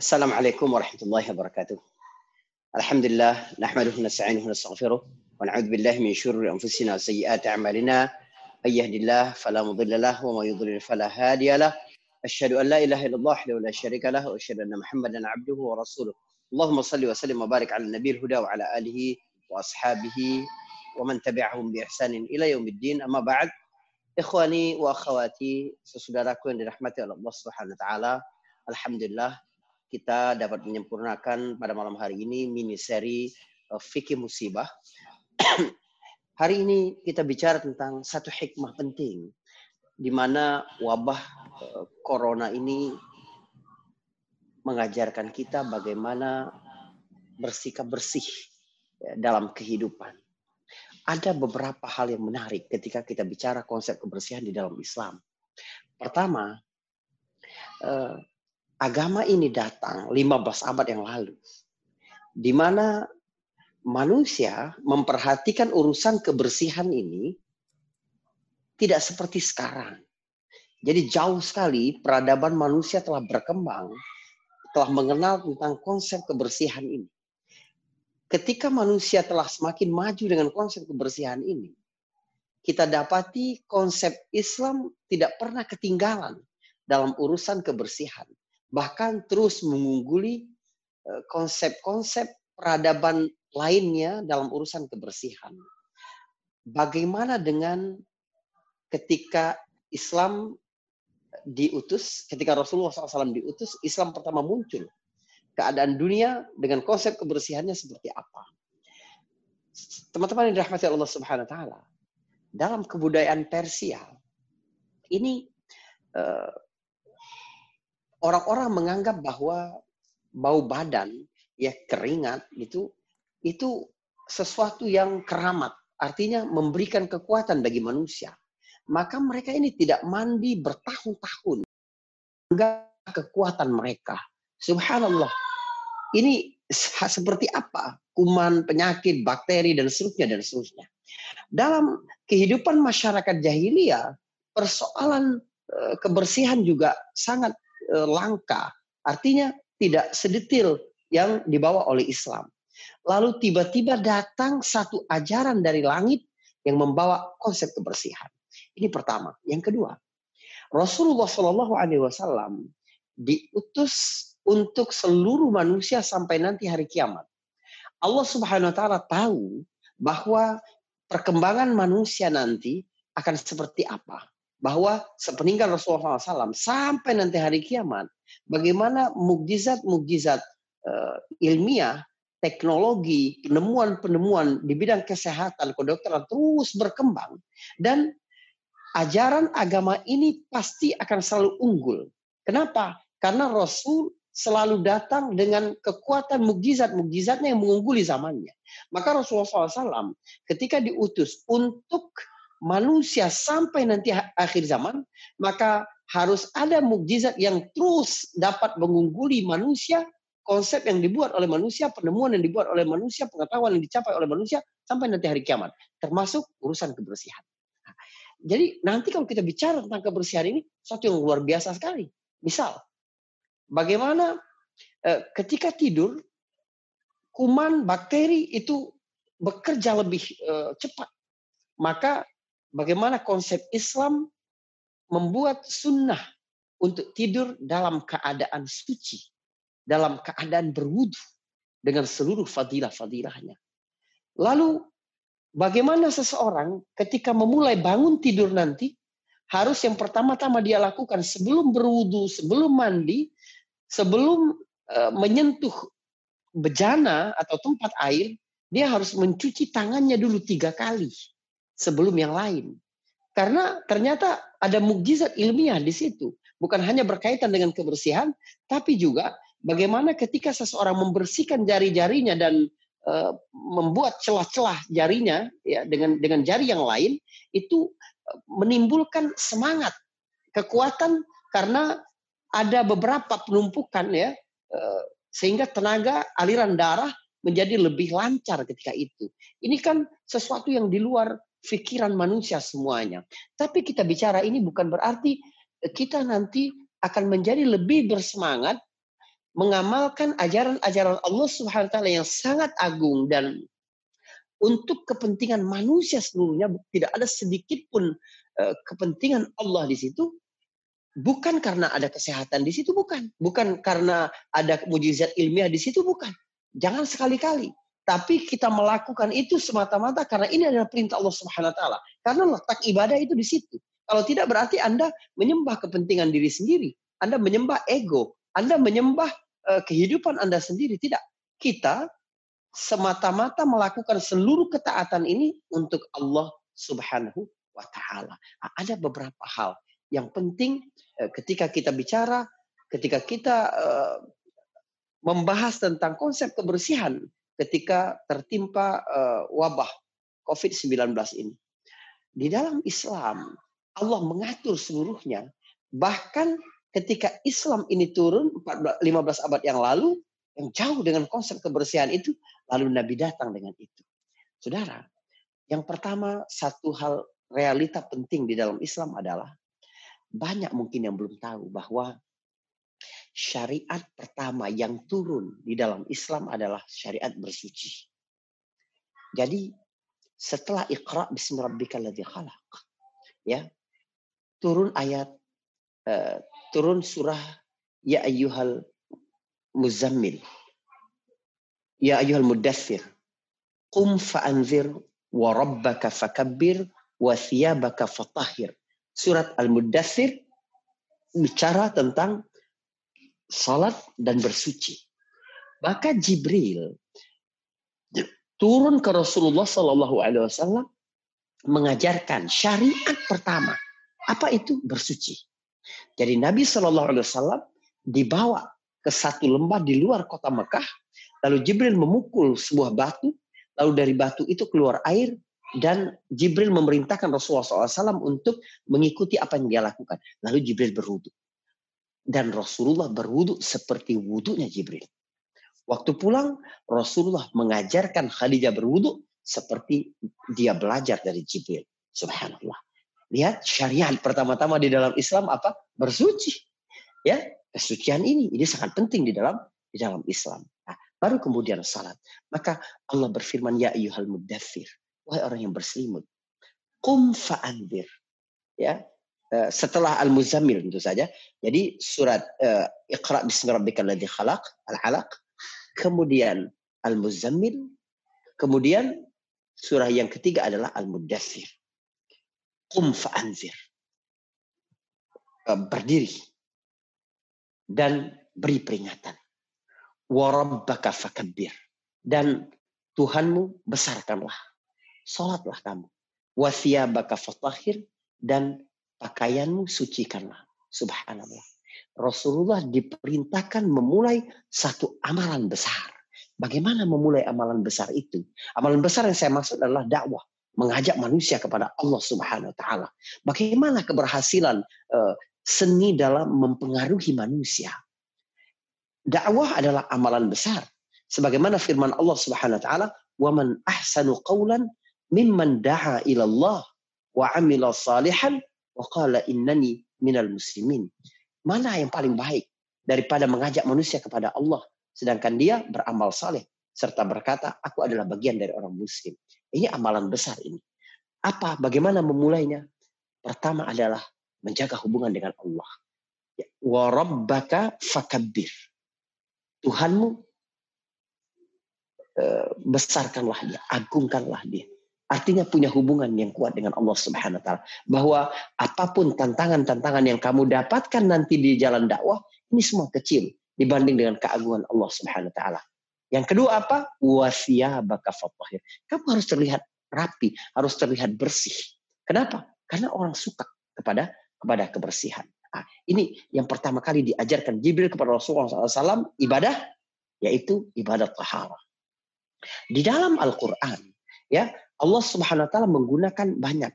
السلام عليكم ورحمة الله وبركاته. الحمد لله نحمده ونستعينه ونستغفره ونعوذ بالله من شرور أنفسنا وسيئات أعمالنا. من يهد الله فلا مضل له وما يضلل فلا هادي له. أشهد أن لا إله إلا الله وحده لا شريك له وأشهد أن محمدا عبده ورسوله. اللهم صل وسلم وبارك على النبي الهدى وعلى آله وأصحابه ومن تبعهم بإحسان إلى يوم الدين. أما بعد wa akhwati, saudaraku yang dirahmati oleh Allah Subhanahu wa taala, kita dapat menyempurnakan pada malam hari ini mini seri uh, fikih musibah. hari ini kita bicara tentang satu hikmah penting di mana wabah uh, corona ini mengajarkan kita bagaimana bersikap bersih ya, dalam kehidupan ada beberapa hal yang menarik ketika kita bicara konsep kebersihan di dalam Islam. Pertama, eh, agama ini datang 15 abad yang lalu, di mana manusia memperhatikan urusan kebersihan ini tidak seperti sekarang. Jadi jauh sekali peradaban manusia telah berkembang, telah mengenal tentang konsep kebersihan ini ketika manusia telah semakin maju dengan konsep kebersihan ini, kita dapati konsep Islam tidak pernah ketinggalan dalam urusan kebersihan. Bahkan terus mengungguli eh, konsep-konsep peradaban lainnya dalam urusan kebersihan. Bagaimana dengan ketika Islam diutus, ketika Rasulullah SAW diutus, Islam pertama muncul keadaan dunia dengan konsep kebersihannya seperti apa. Teman-teman yang dirahmati Allah Subhanahu wa taala, dalam kebudayaan Persia ini uh, orang-orang menganggap bahwa bau badan ya keringat itu itu sesuatu yang keramat, artinya memberikan kekuatan bagi manusia. Maka mereka ini tidak mandi bertahun-tahun. Enggak kekuatan mereka. Subhanallah ini seperti apa kuman, penyakit, bakteri dan seterusnya dan seterusnya. Dalam kehidupan masyarakat jahiliyah, persoalan eh, kebersihan juga sangat langka. Artinya tidak sedetil yang dibawa oleh Islam. Lalu tiba-tiba datang satu ajaran dari langit yang membawa konsep kebersihan. Ini pertama. Yang kedua, Rasulullah Shallallahu Alaihi Wasallam diutus untuk seluruh manusia sampai nanti hari kiamat. Allah Subhanahu wa taala tahu bahwa perkembangan manusia nanti akan seperti apa. Bahwa sepeninggal Rasulullah SAW sampai nanti hari kiamat, bagaimana mukjizat-mukjizat uh, ilmiah, teknologi, penemuan-penemuan di bidang kesehatan, kedokteran terus berkembang. Dan ajaran agama ini pasti akan selalu unggul. Kenapa? Karena Rasul selalu datang dengan kekuatan mukjizat-mukjizatnya yang mengungguli zamannya. Maka Rasulullah SAW ketika diutus untuk manusia sampai nanti akhir zaman, maka harus ada mukjizat yang terus dapat mengungguli manusia, konsep yang dibuat oleh manusia, penemuan yang dibuat oleh manusia, pengetahuan yang dicapai oleh manusia sampai nanti hari kiamat, termasuk urusan kebersihan. Nah, jadi nanti kalau kita bicara tentang kebersihan ini, satu yang luar biasa sekali. Misal, bagaimana eh, ketika tidur kuman bakteri itu bekerja lebih eh, cepat. Maka bagaimana konsep Islam membuat sunnah untuk tidur dalam keadaan suci, dalam keadaan berwudu dengan seluruh fadilah-fadilahnya. Lalu bagaimana seseorang ketika memulai bangun tidur nanti harus yang pertama-tama dia lakukan sebelum berwudu, sebelum mandi, sebelum uh, menyentuh bejana atau tempat air, dia harus mencuci tangannya dulu tiga kali sebelum yang lain. Karena ternyata ada mukjizat ilmiah di situ. Bukan hanya berkaitan dengan kebersihan, tapi juga bagaimana ketika seseorang membersihkan jari-jarinya dan uh, membuat celah-celah jarinya ya dengan dengan jari yang lain itu menimbulkan semangat, kekuatan karena ada beberapa penumpukan ya eh, sehingga tenaga aliran darah menjadi lebih lancar ketika itu. Ini kan sesuatu yang di luar pikiran manusia semuanya. Tapi kita bicara ini bukan berarti kita nanti akan menjadi lebih bersemangat mengamalkan ajaran-ajaran Allah Subhanahu wa taala yang sangat agung dan untuk kepentingan manusia seluruhnya tidak ada sedikit pun uh, kepentingan Allah di situ bukan karena ada kesehatan di situ bukan. Bukan karena ada mujizat ilmiah di situ bukan. Jangan sekali-kali tapi kita melakukan itu semata-mata karena ini adalah perintah Allah Subhanahu wa taala. Karena letak ibadah itu di situ. Kalau tidak berarti Anda menyembah kepentingan diri sendiri. Anda menyembah ego. Anda menyembah uh, kehidupan Anda sendiri. Tidak. Kita semata-mata melakukan seluruh ketaatan ini untuk Allah Subhanahu wa taala. Nah, ada beberapa hal yang penting eh, ketika kita bicara, ketika kita eh, membahas tentang konsep kebersihan ketika tertimpa eh, wabah COVID-19 ini. Di dalam Islam, Allah mengatur seluruhnya. Bahkan ketika Islam ini turun 15 abad yang lalu, yang jauh dengan konsep kebersihan itu, lalu Nabi datang dengan itu. Saudara, yang pertama satu hal realita penting di dalam Islam adalah banyak mungkin yang belum tahu bahwa syariat pertama yang turun di dalam Islam adalah syariat bersuci. Jadi setelah Iqra bismi rabbikal ladzi khalaq ya turun ayat uh, turun surah ya ayyuhal muzammil. Ya ayuhal mudathir. Qum fa'anzir wa rabbaka fakabbir wa thiyabaka fatahir. Surat Al-Mudathir bicara tentang salat dan bersuci. Maka Jibril turun ke Rasulullah Sallallahu Alaihi Wasallam mengajarkan syariat pertama. Apa itu bersuci? Jadi Nabi Sallallahu Alaihi Wasallam dibawa ke satu lembah di luar kota Mekah. Lalu Jibril memukul sebuah batu, lalu dari batu itu keluar air, dan Jibril memerintahkan Rasulullah SAW untuk mengikuti apa yang dia lakukan. Lalu Jibril berwudu. Dan Rasulullah berwudu seperti wudunya Jibril. Waktu pulang, Rasulullah mengajarkan Khadijah berwudu seperti dia belajar dari Jibril. Subhanallah. Lihat syariat pertama-tama di dalam Islam apa? Bersuci. Ya, kesucian ini. Ini sangat penting di dalam di dalam Islam. Nah, baru kemudian salat. Maka Allah berfirman, Ya ayyuhal mudathir. Wahai orang yang berselimut. Qum fa'andir. Ya, setelah Al-Muzammil tentu saja. Jadi surat uh, Iqra bismi khalaq, Al-Alaq. Kemudian Al-Muzammil. Kemudian surah yang ketiga adalah Al-Mudathir. Qum fa'anzir. Uh, berdiri dan beri peringatan. Warabbaka fakabbir. Dan Tuhanmu besarkanlah. Salatlah kamu. Wasiyabaka fatahir. Dan pakaianmu sucikanlah. Subhanallah. Rasulullah diperintahkan memulai satu amalan besar. Bagaimana memulai amalan besar itu? Amalan besar yang saya maksud adalah dakwah mengajak manusia kepada Allah Subhanahu wa taala. Bagaimana keberhasilan uh, seni dalam mempengaruhi manusia. Dakwah adalah amalan besar. Sebagaimana firman Allah Subhanahu wa taala, "Wa man ahsanu qawlan mimman da'a ila Allah wa salihan wa qala innani minal muslimin." Mana yang paling baik daripada mengajak manusia kepada Allah sedangkan dia beramal saleh serta berkata, "Aku adalah bagian dari orang muslim." Ini amalan besar ini. Apa? Bagaimana memulainya? Pertama adalah menjaga hubungan dengan Allah. Ya, Warabbaka fakabbir. Tuhanmu eh, besarkanlah dia, agungkanlah dia. Artinya punya hubungan yang kuat dengan Allah Subhanahu wa taala. Bahwa apa pun tantangan-tantangan yang kamu dapatkan nanti di jalan dakwah, ini semua kecil dibanding dengan keagungan Allah Subhanahu wa taala. Yang kedua apa? Wasiyabaka fatahir. Kamu harus terlihat rapi, harus terlihat bersih. Kenapa? Karena orang suka kepada kepada kebersihan. Nah, ini yang pertama kali diajarkan Jibril kepada Rasulullah SAW ibadah yaitu ibadah tahara. Di dalam Al-Quran, ya Allah Subhanahu Wa Taala menggunakan banyak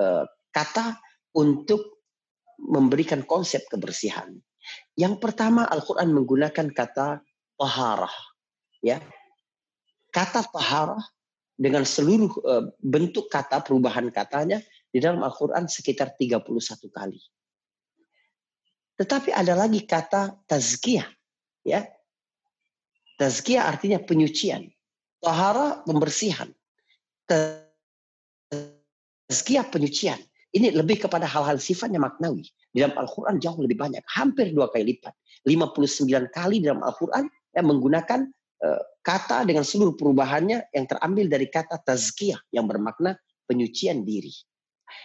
uh, kata untuk memberikan konsep kebersihan. Yang pertama Al-Quran menggunakan kata taharah, ya kata taharah dengan seluruh uh, bentuk kata perubahan katanya di dalam Al-Quran sekitar 31 kali. Tetapi ada lagi kata tazkiyah. Ya. Tazkiyah artinya penyucian. Tahara pembersihan. Tazkiyah penyucian. Ini lebih kepada hal-hal sifatnya maknawi. Di dalam Al-Quran jauh lebih banyak. Hampir dua kali lipat. 59 kali dalam Al-Quran yang menggunakan uh, kata dengan seluruh perubahannya yang terambil dari kata tazkiyah yang bermakna penyucian diri.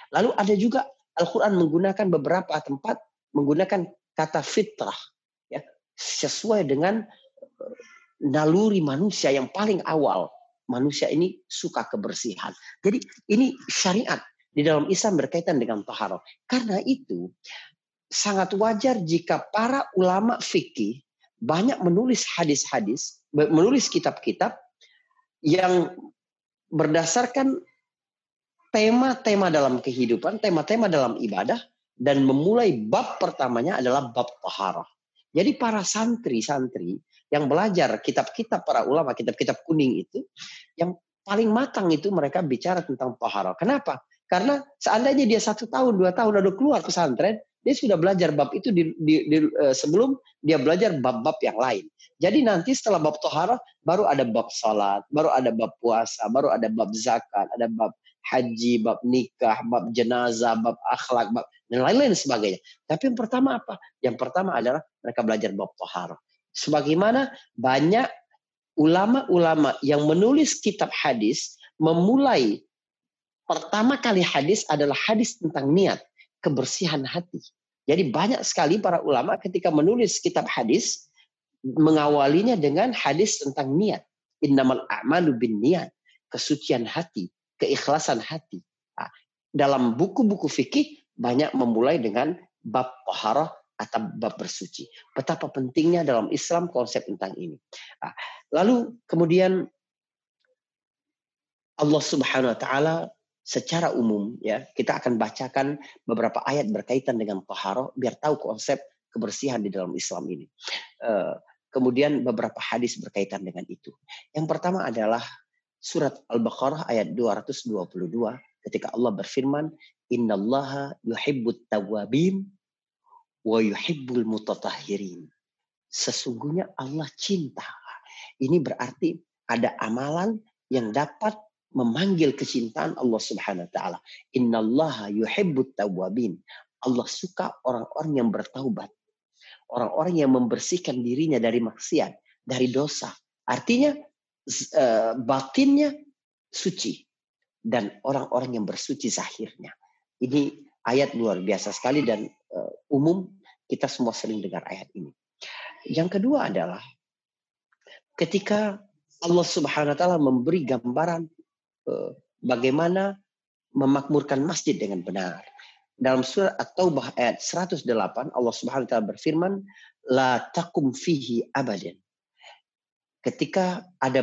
Lalu ada juga Al-Quran menggunakan beberapa tempat menggunakan kata fitrah ya sesuai dengan eh, naluri manusia yang paling awal manusia ini suka kebersihan. Jadi ini syariat di dalam Islam berkaitan dengan taharah. Karena itu sangat wajar jika para ulama fikih banyak menulis hadis-hadis, menulis kitab-kitab yang berdasarkan tema-tema dalam kehidupan, tema-tema dalam ibadah, dan memulai bab pertamanya adalah bab taharah. Jadi para santri-santri yang belajar kitab-kitab para ulama, kitab-kitab kuning itu, yang paling matang itu mereka bicara tentang taharah. Kenapa? Karena seandainya dia satu tahun, dua tahun lalu keluar pesantren, dia sudah belajar bab itu di, di, di, uh, sebelum dia belajar bab-bab yang lain. Jadi nanti setelah bab tohara baru ada bab salat, baru ada bab puasa, baru ada bab zakat, ada bab haji, bab nikah, bab jenazah, bab akhlak, bab dan lain-lain sebagainya. Tapi yang pertama apa? Yang pertama adalah mereka belajar bab tohara. Sebagaimana banyak ulama-ulama yang menulis kitab hadis memulai pertama kali hadis adalah hadis tentang niat, kebersihan hati. Jadi banyak sekali para ulama ketika menulis kitab hadis mengawalinya dengan hadis tentang niat. Innamal a'malu bin niat. Kesucian hati keikhlasan hati. Nah, dalam buku-buku fikih banyak memulai dengan bab toharah atau bab bersuci. Betapa pentingnya dalam Islam konsep tentang ini. Nah, lalu kemudian Allah Subhanahu wa taala secara umum ya, kita akan bacakan beberapa ayat berkaitan dengan toharah biar tahu konsep kebersihan di dalam Islam ini. Uh, kemudian beberapa hadis berkaitan dengan itu. Yang pertama adalah surat Al-Baqarah ayat 222 ketika Allah berfirman innallaha yuhibbut tawwabin wa yuhibbul mutatahhirin. Sesungguhnya Allah cinta. Ini berarti ada amalan yang dapat memanggil kecintaan Allah Subhanahu wa taala. Innallaha yuhibbut tawwabin. Allah suka orang-orang yang bertaubat. Orang-orang yang membersihkan dirinya dari maksiat, dari dosa. Artinya uh, batinnya suci dan orang-orang yang bersuci zahirnya. Ini ayat luar biasa sekali dan umum kita semua sering dengar ayat ini. Yang kedua adalah ketika Allah Subhanahu wa taala memberi gambaran uh, bagaimana memakmurkan masjid dengan benar. Dalam surat At-Taubah ayat 108 Allah Subhanahu wa taala berfirman, "La takum fihi abadan." ketika ada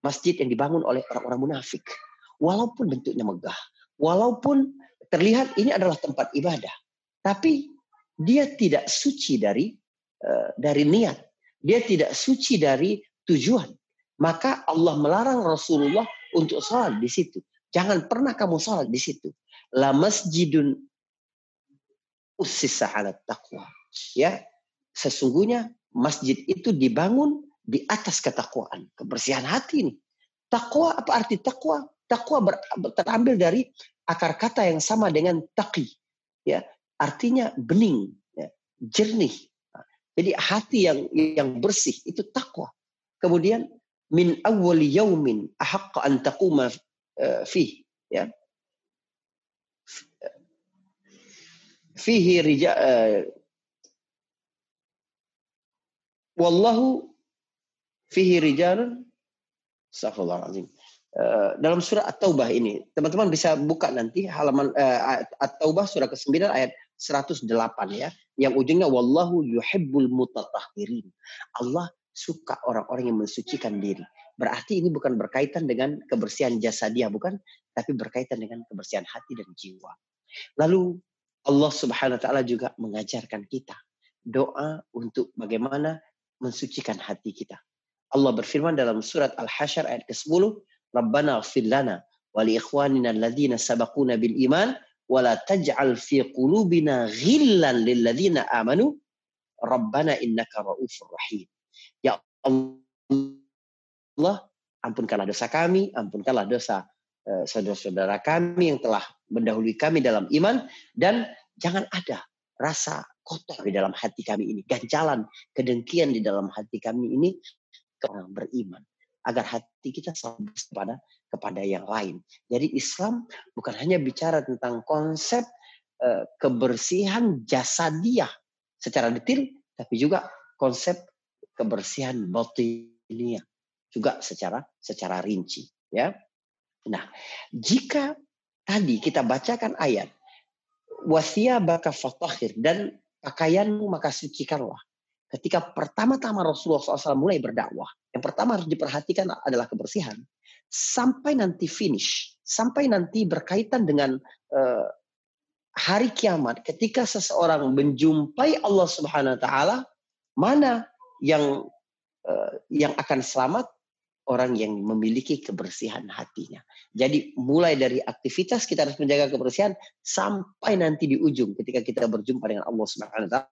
masjid yang dibangun oleh orang-orang munafik, walaupun bentuknya megah, walaupun terlihat ini adalah tempat ibadah, tapi dia tidak suci dari uh, dari niat, dia tidak suci dari tujuan. Maka Allah melarang Rasulullah untuk sholat di situ. Jangan pernah kamu sholat di situ. La masjidun ussisa ala taqwa. Ya, sesungguhnya masjid itu dibangun di atas ketakwaan, kebersihan hati ini. Takwa apa arti takwa? Takwa terambil dari akar kata yang sama dengan taqi. Ya, artinya bening, ya, jernih. Jadi hati yang yang bersih itu takwa. Kemudian min awwali yaumin ahaqqa an taquma uh, fih, ya. Fihi rija uh, wallahu fihi rijalun Astagfirullahaladzim. Uh, dalam surah At-Taubah ini, teman-teman bisa buka nanti halaman uh, At-Taubah surah ke-9 ayat 108 ya, yang ujungnya wallahu yuhibbul mutatahhirin. Allah suka orang-orang yang mensucikan diri. Berarti ini bukan berkaitan dengan kebersihan jasadiah bukan, tapi berkaitan dengan kebersihan hati dan jiwa. Lalu Allah Subhanahu wa taala juga mengajarkan kita doa untuk bagaimana mensucikan hati kita. Allah berfirman dalam surat Al-Hasyr ayat ke-10, Rabbana ighfir lana wa li ikhwanina alladhina sabaquna bil iman fi qulubina ghillan lil ladzina amanu Rabbana innaka raufur rahim. Ya Allah, ampunkanlah dosa kami, ampunkanlah dosa uh, saudara-saudara kami yang telah mendahului kami dalam iman dan jangan ada rasa kotor di dalam hati kami ini, ganjalan, kedengkian di dalam hati kami ini ke orang beriman agar hati kita selalu kepada kepada yang lain. Jadi Islam bukan hanya bicara tentang konsep uh, kebersihan jasadiah secara detail, tapi juga konsep kebersihan batiniah juga secara secara rinci ya. Nah, jika tadi kita bacakan ayat wasia baka fatahir dan pakaianmu maka sucikanlah. Ketika pertama-tama Rasulullah SAW mulai berdakwah, yang pertama harus diperhatikan adalah kebersihan. Sampai nanti finish, sampai nanti berkaitan dengan uh, hari kiamat, ketika seseorang menjumpai Allah Subhanahu Wa Taala, mana yang uh, yang akan selamat? orang yang memiliki kebersihan hatinya. Jadi mulai dari aktivitas kita harus menjaga kebersihan sampai nanti di ujung ketika kita berjumpa dengan Allah Subhanahu wa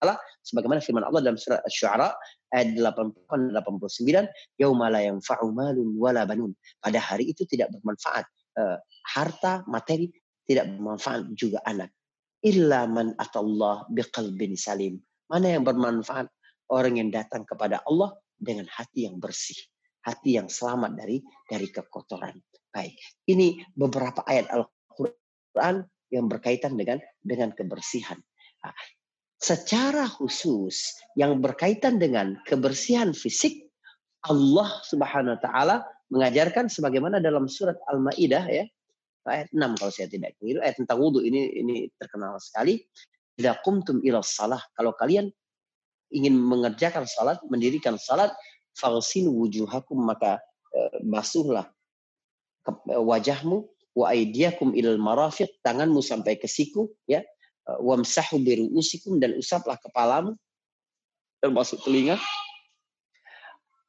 taala sebagaimana firman Allah dalam surah Asy-Syu'ara ayat 88 89 yauma la yanfa'u malun wala banun. Pada hari itu tidak bermanfaat uh, harta, materi, tidak bermanfaat juga anak. Illa man atallah biqalbin salim. Mana yang bermanfaat? Orang yang datang kepada Allah dengan hati yang bersih, hati yang selamat dari dari kekotoran. Baik, ini beberapa ayat Al-Qur'an yang berkaitan dengan dengan kebersihan. Secara khusus yang berkaitan dengan kebersihan fisik, Allah Subhanahu wa taala mengajarkan sebagaimana dalam surat Al-Maidah ya, ayat 6 kalau saya tidak keliru, ayat tentang wudhu ini ini terkenal sekali. Tidak kumtum ila salah. Kalau kalian ingin mengerjakan salat, mendirikan salat, falsin wujuhakum maka uh, basuhlah wajahmu wa aidiakum ilal marafiq tanganmu sampai ke siku ya wamsahu biruusikum dan usaplah kepalamu termasuk telinga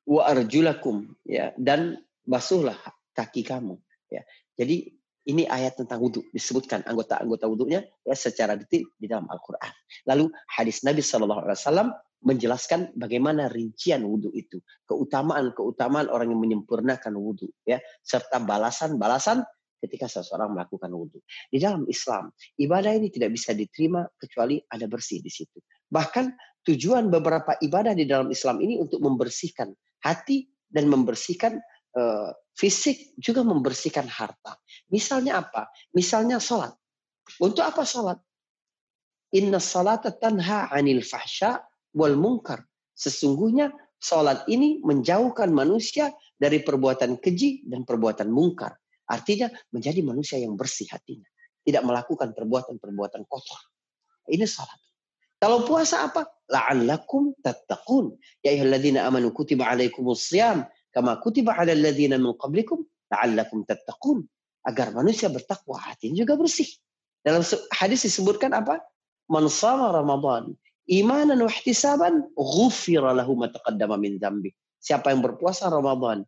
wa arjulakum ya dan basuhlah kaki kamu ya jadi ini ayat tentang wudhu disebutkan anggota-anggota wudhunya ya secara detail di dalam Al-Quran. Lalu hadis Nabi Shallallahu Alaihi Wasallam menjelaskan bagaimana rincian wudhu itu, keutamaan-keutamaan orang yang menyempurnakan wudhu, ya, serta balasan-balasan ketika seseorang melakukan wudhu. Di dalam Islam, ibadah ini tidak bisa diterima kecuali ada bersih di situ. Bahkan tujuan beberapa ibadah di dalam Islam ini untuk membersihkan hati dan membersihkan uh, fisik, juga membersihkan harta. Misalnya apa? Misalnya sholat. Untuk apa sholat? Inna salata tanha anil fahsya wal munkar. Sesungguhnya sholat ini menjauhkan manusia dari perbuatan keji dan perbuatan mungkar. Artinya menjadi manusia yang bersih hatinya. Tidak melakukan perbuatan-perbuatan kotor. Ini sholat. Kalau puasa apa? La'allakum tattaqun. Ya ayyuhalladzina amanu kutiba alaikumus siyam kama kutiba ala alladzina min qablikum la'allakum tattaqun. Agar manusia bertakwa hatinya juga bersih. Dalam hadis disebutkan apa? Man sama Ramadan imanan wa ihtisaban ghufira lahu ma taqaddama min dzambi. Siapa yang berpuasa Ramadan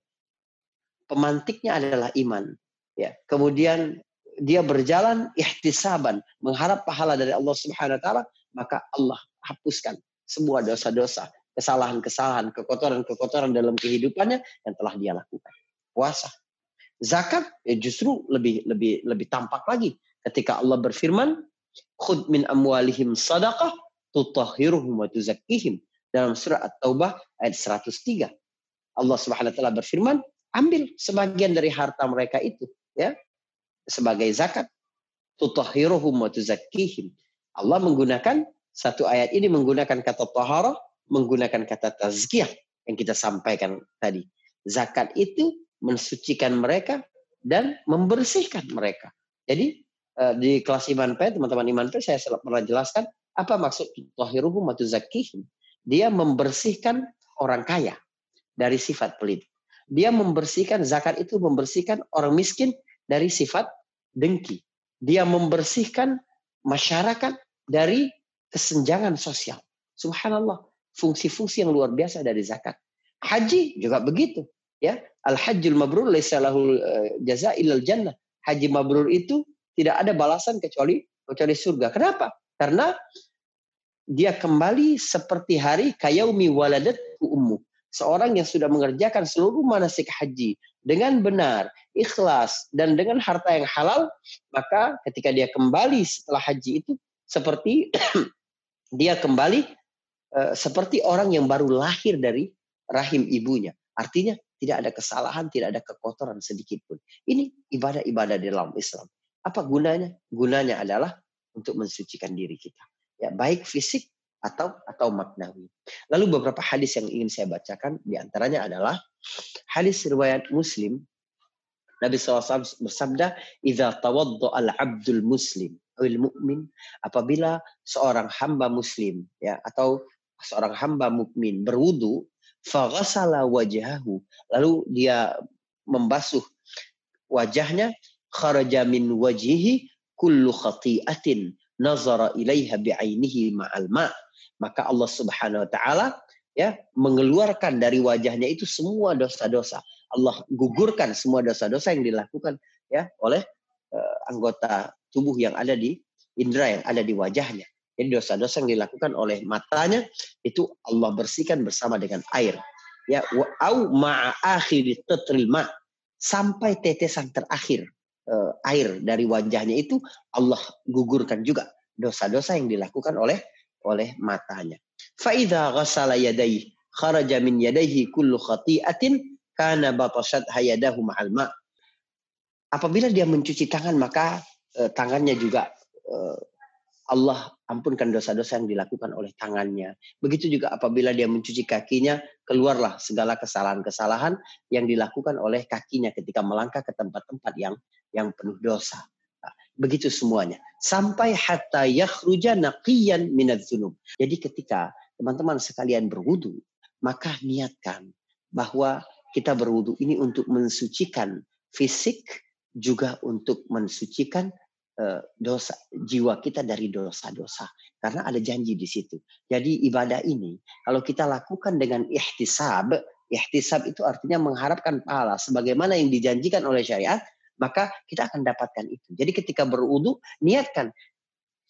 pemantiknya adalah iman ya. Kemudian dia berjalan ihtisaban, mengharap pahala dari Allah Subhanahu wa taala, maka Allah hapuskan semua dosa-dosa, kesalahan-kesalahan, kekotoran-kekotoran dalam kehidupannya yang telah dia lakukan. Puasa. Zakat ya justru lebih lebih lebih tampak lagi ketika Allah berfirman, "Khud min amwalihim sadaqah tutahhiruhum wa tuzakkihim dalam surah At-Taubah ayat 103. Allah Subhanahu wa taala berfirman, ambil sebagian dari harta mereka itu ya sebagai zakat. Tutahhiruhum wa tuzakkihim. Allah menggunakan satu ayat ini menggunakan kata tahara, menggunakan kata tazkiyah yang kita sampaikan tadi. Zakat itu mensucikan mereka dan membersihkan mereka. Jadi eh, di kelas iman P, teman-teman iman P, saya pernah jelaskan apa maksud tahiruhum wa tuzakkihim? Dia membersihkan orang kaya dari sifat pelit. Dia membersihkan zakat itu membersihkan orang miskin dari sifat dengki. Dia membersihkan masyarakat dari kesenjangan sosial. Subhanallah, fungsi-fungsi yang luar biasa dari zakat. Haji juga begitu, ya. Al-hajjul mabrur laisa lahul eh, jaza illal jannah. Haji mabrur itu tidak ada balasan kecuali kecuali surga. Kenapa? Karena dia kembali seperti hari kayaumi waladat ummu. Seorang yang sudah mengerjakan seluruh manasik haji dengan benar, ikhlas, dan dengan harta yang halal, maka ketika dia kembali setelah haji itu seperti dia kembali uh, seperti orang yang baru lahir dari rahim ibunya. Artinya tidak ada kesalahan, tidak ada kekotoran sedikit pun. Ini ibadah-ibadah di dalam Islam. Apa gunanya? Gunanya adalah untuk mensucikan diri kita. Ya, baik fisik atau atau maknawi. Lalu beberapa hadis yang ingin saya bacakan di antaranya adalah hadis riwayat Muslim Nabi SAW bersabda, "Idza tawaddo al-'abdul muslim awil mu'min apabila seorang hamba muslim ya atau seorang hamba mukmin berwudu, faghasala wajahahu, lalu dia membasuh wajahnya, kharaja min wajhihi kullu khati'atin nazara ilaiha bi'ainihi ma'al ma' maka Allah Subhanahu wa taala ya mengeluarkan dari wajahnya itu semua dosa-dosa. Allah gugurkan semua dosa-dosa yang dilakukan ya oleh uh, anggota tubuh yang ada di indera yang ada di wajahnya. Jadi dosa-dosa yang dilakukan oleh matanya itu Allah bersihkan bersama dengan air. Ya, au ma'a ma sampai tetesan terakhir uh, air dari wajahnya itu Allah gugurkan juga dosa-dosa yang dilakukan oleh oleh matanya. Faida ghasala yadayhi kharaja min yadayhi kullu khati'atin kana batashat hayadahu ma'al ma. Apabila dia mencuci tangan maka uh, tangannya juga uh, Allah ampunkan dosa-dosa yang dilakukan oleh tangannya. Begitu juga apabila dia mencuci kakinya, keluarlah segala kesalahan-kesalahan yang dilakukan oleh kakinya ketika melangkah ke tempat-tempat yang yang penuh dosa. Begitu semuanya. Sampai hatta yakhruja naqiyan minat zunub. Jadi ketika teman-teman sekalian berwudu, maka niatkan bahwa kita berwudu ini untuk mensucikan fisik, juga untuk mensucikan uh, dosa jiwa kita dari dosa-dosa karena ada janji di situ. Jadi ibadah ini kalau kita lakukan dengan ihtisab, ihtisab itu artinya mengharapkan pahala sebagaimana yang dijanjikan oleh syariat, maka kita akan dapatkan itu. Jadi ketika berwudu, niatkan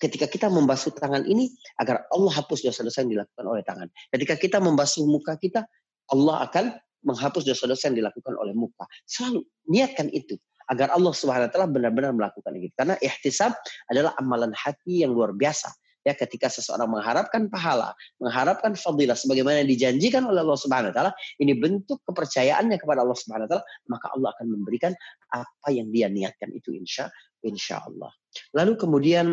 ketika kita membasuh tangan ini agar Allah hapus dosa-dosa yang dilakukan oleh tangan. Ketika kita membasuh muka kita, Allah akan menghapus dosa-dosa yang dilakukan oleh muka. Selalu niatkan itu agar Allah Subhanahu wa taala benar-benar melakukan itu. Karena ihtisab adalah amalan hati yang luar biasa ya ketika seseorang mengharapkan pahala, mengharapkan fadilah sebagaimana yang dijanjikan oleh Allah Subhanahu wa taala, ini bentuk kepercayaannya kepada Allah Subhanahu wa taala, maka Allah akan memberikan apa yang dia niatkan itu insya insya Allah. Lalu kemudian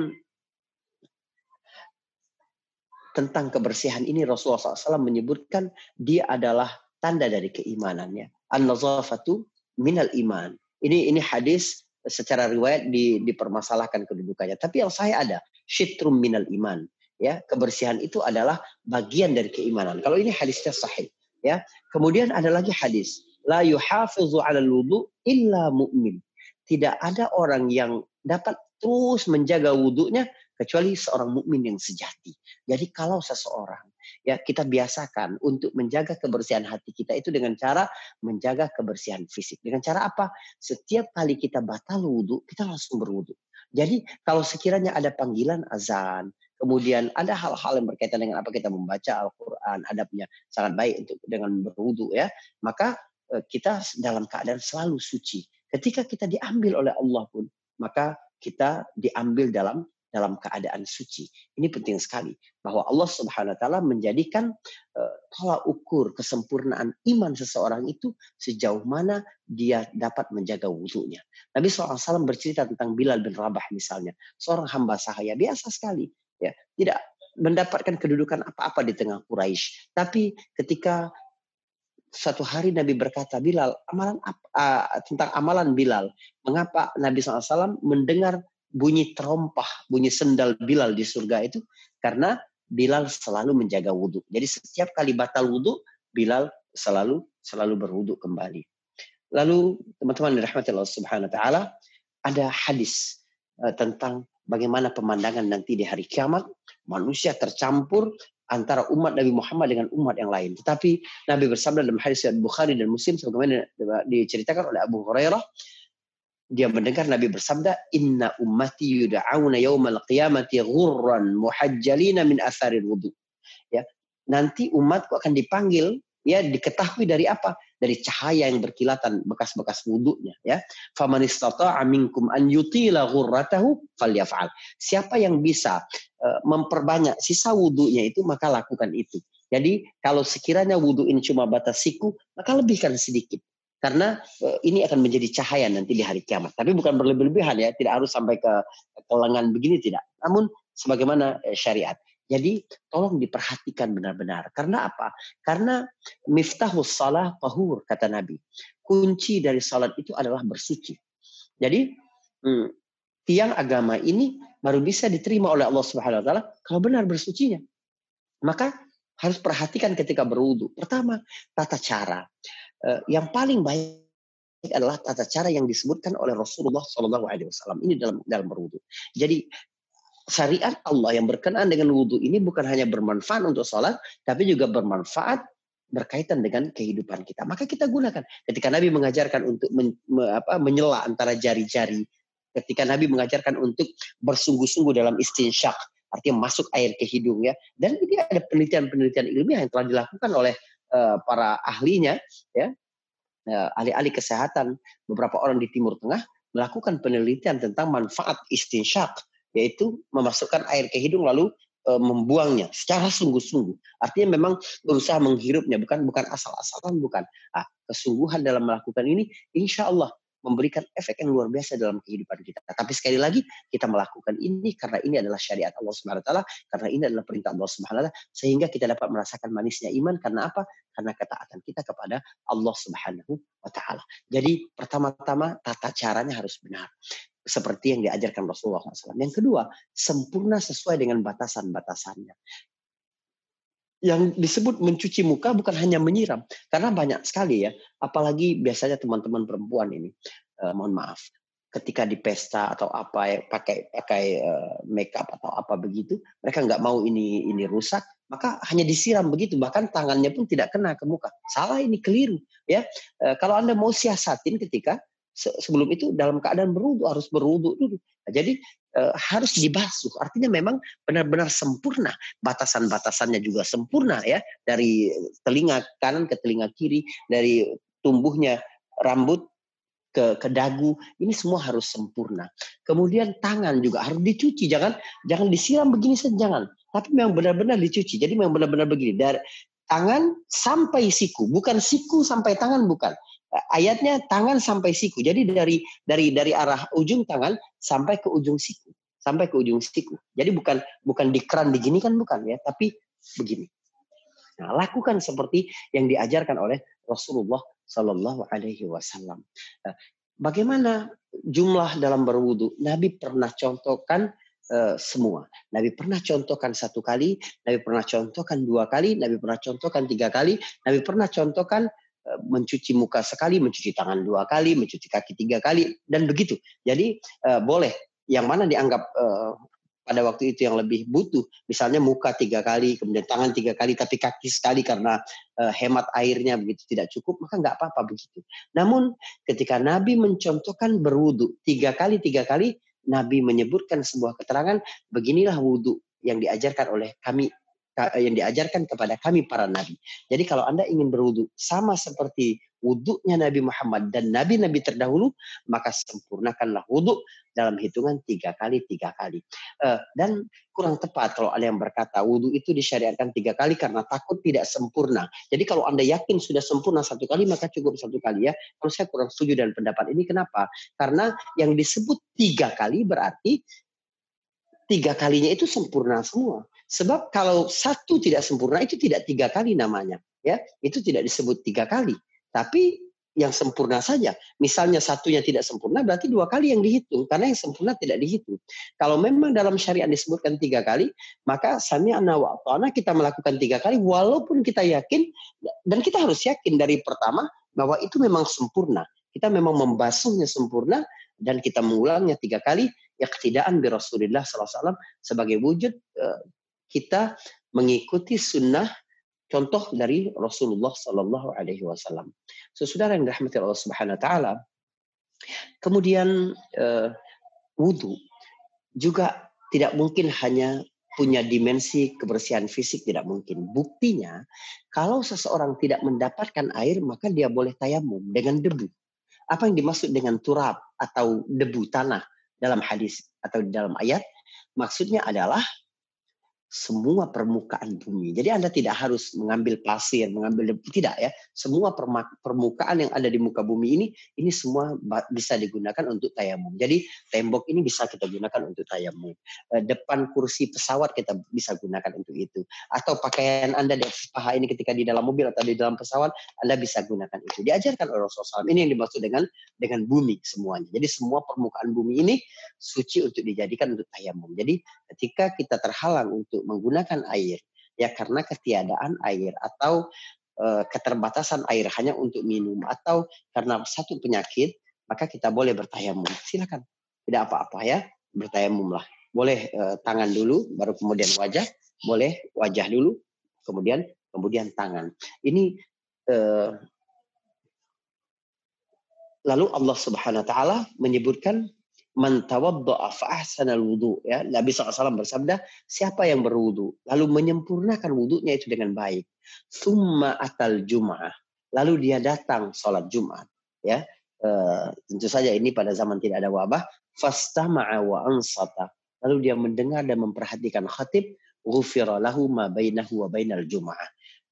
tentang kebersihan ini Rasulullah SAW menyebutkan dia adalah tanda dari keimanannya. An-nazafatu minal iman. Ini ini hadis secara riwayat di, dipermasalahkan kedudukannya. Tapi yang saya ada, syitrum minal iman. Ya, kebersihan itu adalah bagian dari keimanan. Kalau ini hadisnya sahih, ya. Kemudian ada lagi hadis, la yuhafizu 'ala wudu illa mu'min. Tidak ada orang yang dapat terus menjaga wudhunya kecuali seorang mukmin yang sejati. Jadi kalau seseorang ya kita biasakan untuk menjaga kebersihan hati kita itu dengan cara menjaga kebersihan fisik. Dengan cara apa? Setiap kali kita batal wudhu, kita langsung berwudhu. Jadi kalau sekiranya ada panggilan azan, kemudian ada hal-hal yang berkaitan dengan apa kita membaca Al-Quran, adabnya sangat baik untuk dengan berwudhu ya, maka eh, kita dalam keadaan selalu suci. Ketika kita diambil oleh Allah pun, maka kita diambil dalam dalam keadaan suci. Ini penting sekali bahwa Allah Subhanahu wa taala menjadikan tolak ukur kesempurnaan iman seseorang itu sejauh mana dia dapat menjaga wudhunya. Nabi SAW bercerita tentang Bilal bin Rabah misalnya, seorang hamba sahaya biasa sekali, ya tidak mendapatkan kedudukan apa-apa di tengah Quraisy. Tapi ketika satu hari Nabi berkata, Bilal, amalan uh, tentang amalan Bilal, mengapa Nabi SAW mendengar bunyi terompah, bunyi sendal Bilal di surga itu karena Bilal selalu menjaga wudhu. Jadi setiap kali batal wudhu, Bilal selalu selalu berwudhu kembali. Lalu teman-teman dirahmati Allah Subhanahu wa taala, ada hadis uh, tentang bagaimana pemandangan nanti di hari kiamat, manusia tercampur antara umat Nabi Muhammad dengan umat yang lain. Tetapi Nabi bersabda dalam hadis Bukhari dan Muslim sebagaimana diceritakan oleh Abu Hurairah, dia mendengar Nabi bersabda, Inna ummati yuda'auna yawmal qiyamati ghurran muhajjalina min asaril wudu. Ya, nanti umatku akan dipanggil ya diketahui dari apa? Dari cahaya yang berkilatan bekas-bekas wudhunya ya. Faman istata'a minkum an yutila ghurratahu falyaf'al. Siapa yang bisa uh, memperbanyak sisa wudhunya itu maka lakukan itu. Jadi kalau sekiranya wudhu ini cuma batas siku, maka lebihkan sedikit. Karena uh, ini akan menjadi cahaya nanti di hari kiamat. Tapi bukan berlebih-lebihan ya, tidak harus sampai ke, ke lengan begini tidak. Namun sebagaimana uh, syariat. Jadi tolong diperhatikan benar-benar. Karena apa? Karena miftahus salah tahur kata Nabi. Kunci dari salat itu adalah bersuci. Jadi hmm, tiang agama ini baru bisa diterima oleh Allah Subhanahu wa taala kalau benar bersucinya. Maka harus perhatikan ketika berwudu. Pertama, tata cara. Eh, yang paling baik adalah tata cara yang disebutkan oleh Rasulullah Shallallahu Alaihi Wasallam ini dalam dalam berwudu. Jadi syariat Allah yang berkenaan dengan wudhu ini bukan hanya bermanfaat untuk sholat, tapi juga bermanfaat berkaitan dengan kehidupan kita. Maka kita gunakan. Ketika Nabi mengajarkan untuk men, me, apa, menyela antara jari-jari, ketika Nabi mengajarkan untuk bersungguh-sungguh dalam istinsyak, artinya masuk air ke hidung ya. Dan ini ada penelitian-penelitian ilmiah yang telah dilakukan oleh Eh, para ahlinya, ya, eh, ahli-ahli kesehatan beberapa orang di Timur Tengah melakukan penelitian tentang manfaat istinsyak, yaitu memasukkan air ke hidung lalu e, membuangnya secara sungguh-sungguh. Artinya memang berusaha menghirupnya, bukan bukan asal-asalan, bukan. Ah, kesungguhan dalam melakukan ini, insya Allah memberikan efek yang luar biasa dalam kehidupan kita. Tapi sekali lagi kita melakukan ini karena ini adalah syariat Allah Subhanahu wa taala, karena ini adalah perintah Allah Subhanahu wa taala sehingga kita dapat merasakan manisnya iman karena apa? Karena ketaatan kita kepada Allah Subhanahu wa taala. Jadi pertama-tama tata caranya harus benar seperti yang diajarkan Rasulullah SAW. Yang kedua, sempurna sesuai dengan batasan-batasannya yang disebut mencuci muka bukan hanya menyiram. Karena banyak sekali ya apalagi biasanya teman-teman perempuan ini. Uh, mohon maaf ketika di pesta atau apa ya pakai pakai uh, makeup atau apa begitu mereka nggak mau ini ini rusak maka hanya disiram begitu. Bahkan tangannya pun tidak kena ke muka. Salah ini keliru ya. Uh, kalau anda mau siasatin ketika sebelum itu dalam keadaan berwudu harus berwudu dulu. Nah, jadi e, harus dibasuh. Artinya memang benar-benar sempurna. Batasan-batasannya juga sempurna ya dari telinga kanan ke telinga kiri, dari tumbuhnya rambut ke, ke dagu ini semua harus sempurna. Kemudian tangan juga harus dicuci, jangan jangan disiram begini saja jangan, tapi memang benar-benar dicuci. Jadi memang benar-benar begini dari tangan sampai siku, bukan siku sampai tangan bukan ayatnya tangan sampai siku. Jadi dari dari dari arah ujung tangan sampai ke ujung siku, sampai ke ujung siku. Jadi bukan bukan di keran begini kan bukan ya, tapi begini. Nah, lakukan seperti yang diajarkan oleh Rasulullah Shallallahu Alaihi Wasallam. Nah, bagaimana jumlah dalam berwudu? Nabi pernah contohkan uh, semua. Nabi pernah contohkan satu kali, Nabi pernah contohkan dua kali, Nabi pernah contohkan tiga kali, Nabi pernah contohkan mencuci muka sekali, mencuci tangan dua kali, mencuci kaki tiga kali, dan begitu. Jadi uh, boleh yang mana dianggap uh, pada waktu itu yang lebih butuh, misalnya muka tiga kali, kemudian tangan tiga kali, tapi kaki sekali karena uh, hemat airnya begitu tidak cukup, maka nggak apa-apa begitu. Namun ketika Nabi mencontohkan berwudu tiga kali tiga kali, Nabi menyebutkan sebuah keterangan, beginilah wudhu yang diajarkan oleh kami yang diajarkan kepada kami para nabi. Jadi kalau Anda ingin berwudu sama seperti wudhunya Nabi Muhammad dan nabi-nabi terdahulu, maka sempurnakanlah wudhu dalam hitungan tiga kali tiga kali. Uh, dan kurang tepat kalau ada yang berkata wudhu itu disyariatkan tiga kali karena takut tidak sempurna. Jadi kalau anda yakin sudah sempurna satu kali maka cukup satu kali ya. Kalau saya kurang setuju dan pendapat ini kenapa? Karena yang disebut tiga kali berarti tiga kalinya itu sempurna semua. Sebab kalau satu tidak sempurna itu tidak tiga kali namanya, ya itu tidak disebut tiga kali, tapi yang sempurna saja. Misalnya satunya tidak sempurna berarti dua kali yang dihitung karena yang sempurna tidak dihitung. Kalau memang dalam syariat disebutkan tiga kali, maka sami'na wa ta'ana kita melakukan tiga kali walaupun kita yakin dan kita harus yakin dari pertama bahwa itu memang sempurna. Kita memang membasuhnya sempurna dan kita mengulangnya tiga kali ya ketidaan bi Rasulullah SAW sebagai wujud uh, kita mengikuti sunnah contoh dari Rasulullah Sallallahu Alaihi Wasallam. Sesudah yang dirahmati Allah Subhanahu Wa Taala, Kemudian uh, wudhu juga tidak mungkin hanya punya dimensi kebersihan fisik tidak mungkin. Buktinya, kalau seseorang tidak mendapatkan air, maka dia boleh tayamum dengan debu. Apa yang dimaksud dengan turab atau debu tanah dalam hadis atau dalam ayat? Maksudnya adalah semua permukaan bumi. Jadi Anda tidak harus mengambil pasir, mengambil tidak ya. Semua permukaan yang ada di muka bumi ini, ini semua bisa digunakan untuk tayamum. Jadi tembok ini bisa kita gunakan untuk tayamum. Eh, depan kursi pesawat kita bisa gunakan untuk itu. Atau pakaian Anda di paha ini ketika di dalam mobil atau di dalam pesawat, Anda bisa gunakan itu. Diajarkan oleh Rasulullah SAW. Ini yang dimaksud dengan dengan bumi semuanya. Jadi semua permukaan bumi ini suci untuk dijadikan untuk tayamum. Jadi ketika kita terhalang untuk untuk menggunakan air. Ya karena ketiadaan air atau e, keterbatasan air hanya untuk minum atau karena satu penyakit maka kita boleh bertayamum. Silakan. Tidak apa-apa ya bertayamum lah boleh e, tangan dulu baru kemudian wajah. Boleh wajah dulu kemudian kemudian tangan. Ini e, lalu Allah Subhanahu wa taala menyebutkan man tawadda'a fa ahsana wudu. Ya Nabi SAW bersabda siapa yang berwudu lalu menyempurnakan wudunya itu dengan baik summa atal jum'ah. Lalu dia datang sholat Jumat ya. Uh, tentu saja ini pada zaman tidak ada wabah. Fastama'a wa ansata. Lalu dia mendengar dan memperhatikan khatib ghufira lahu ma bainahu wa bainal jum'ah.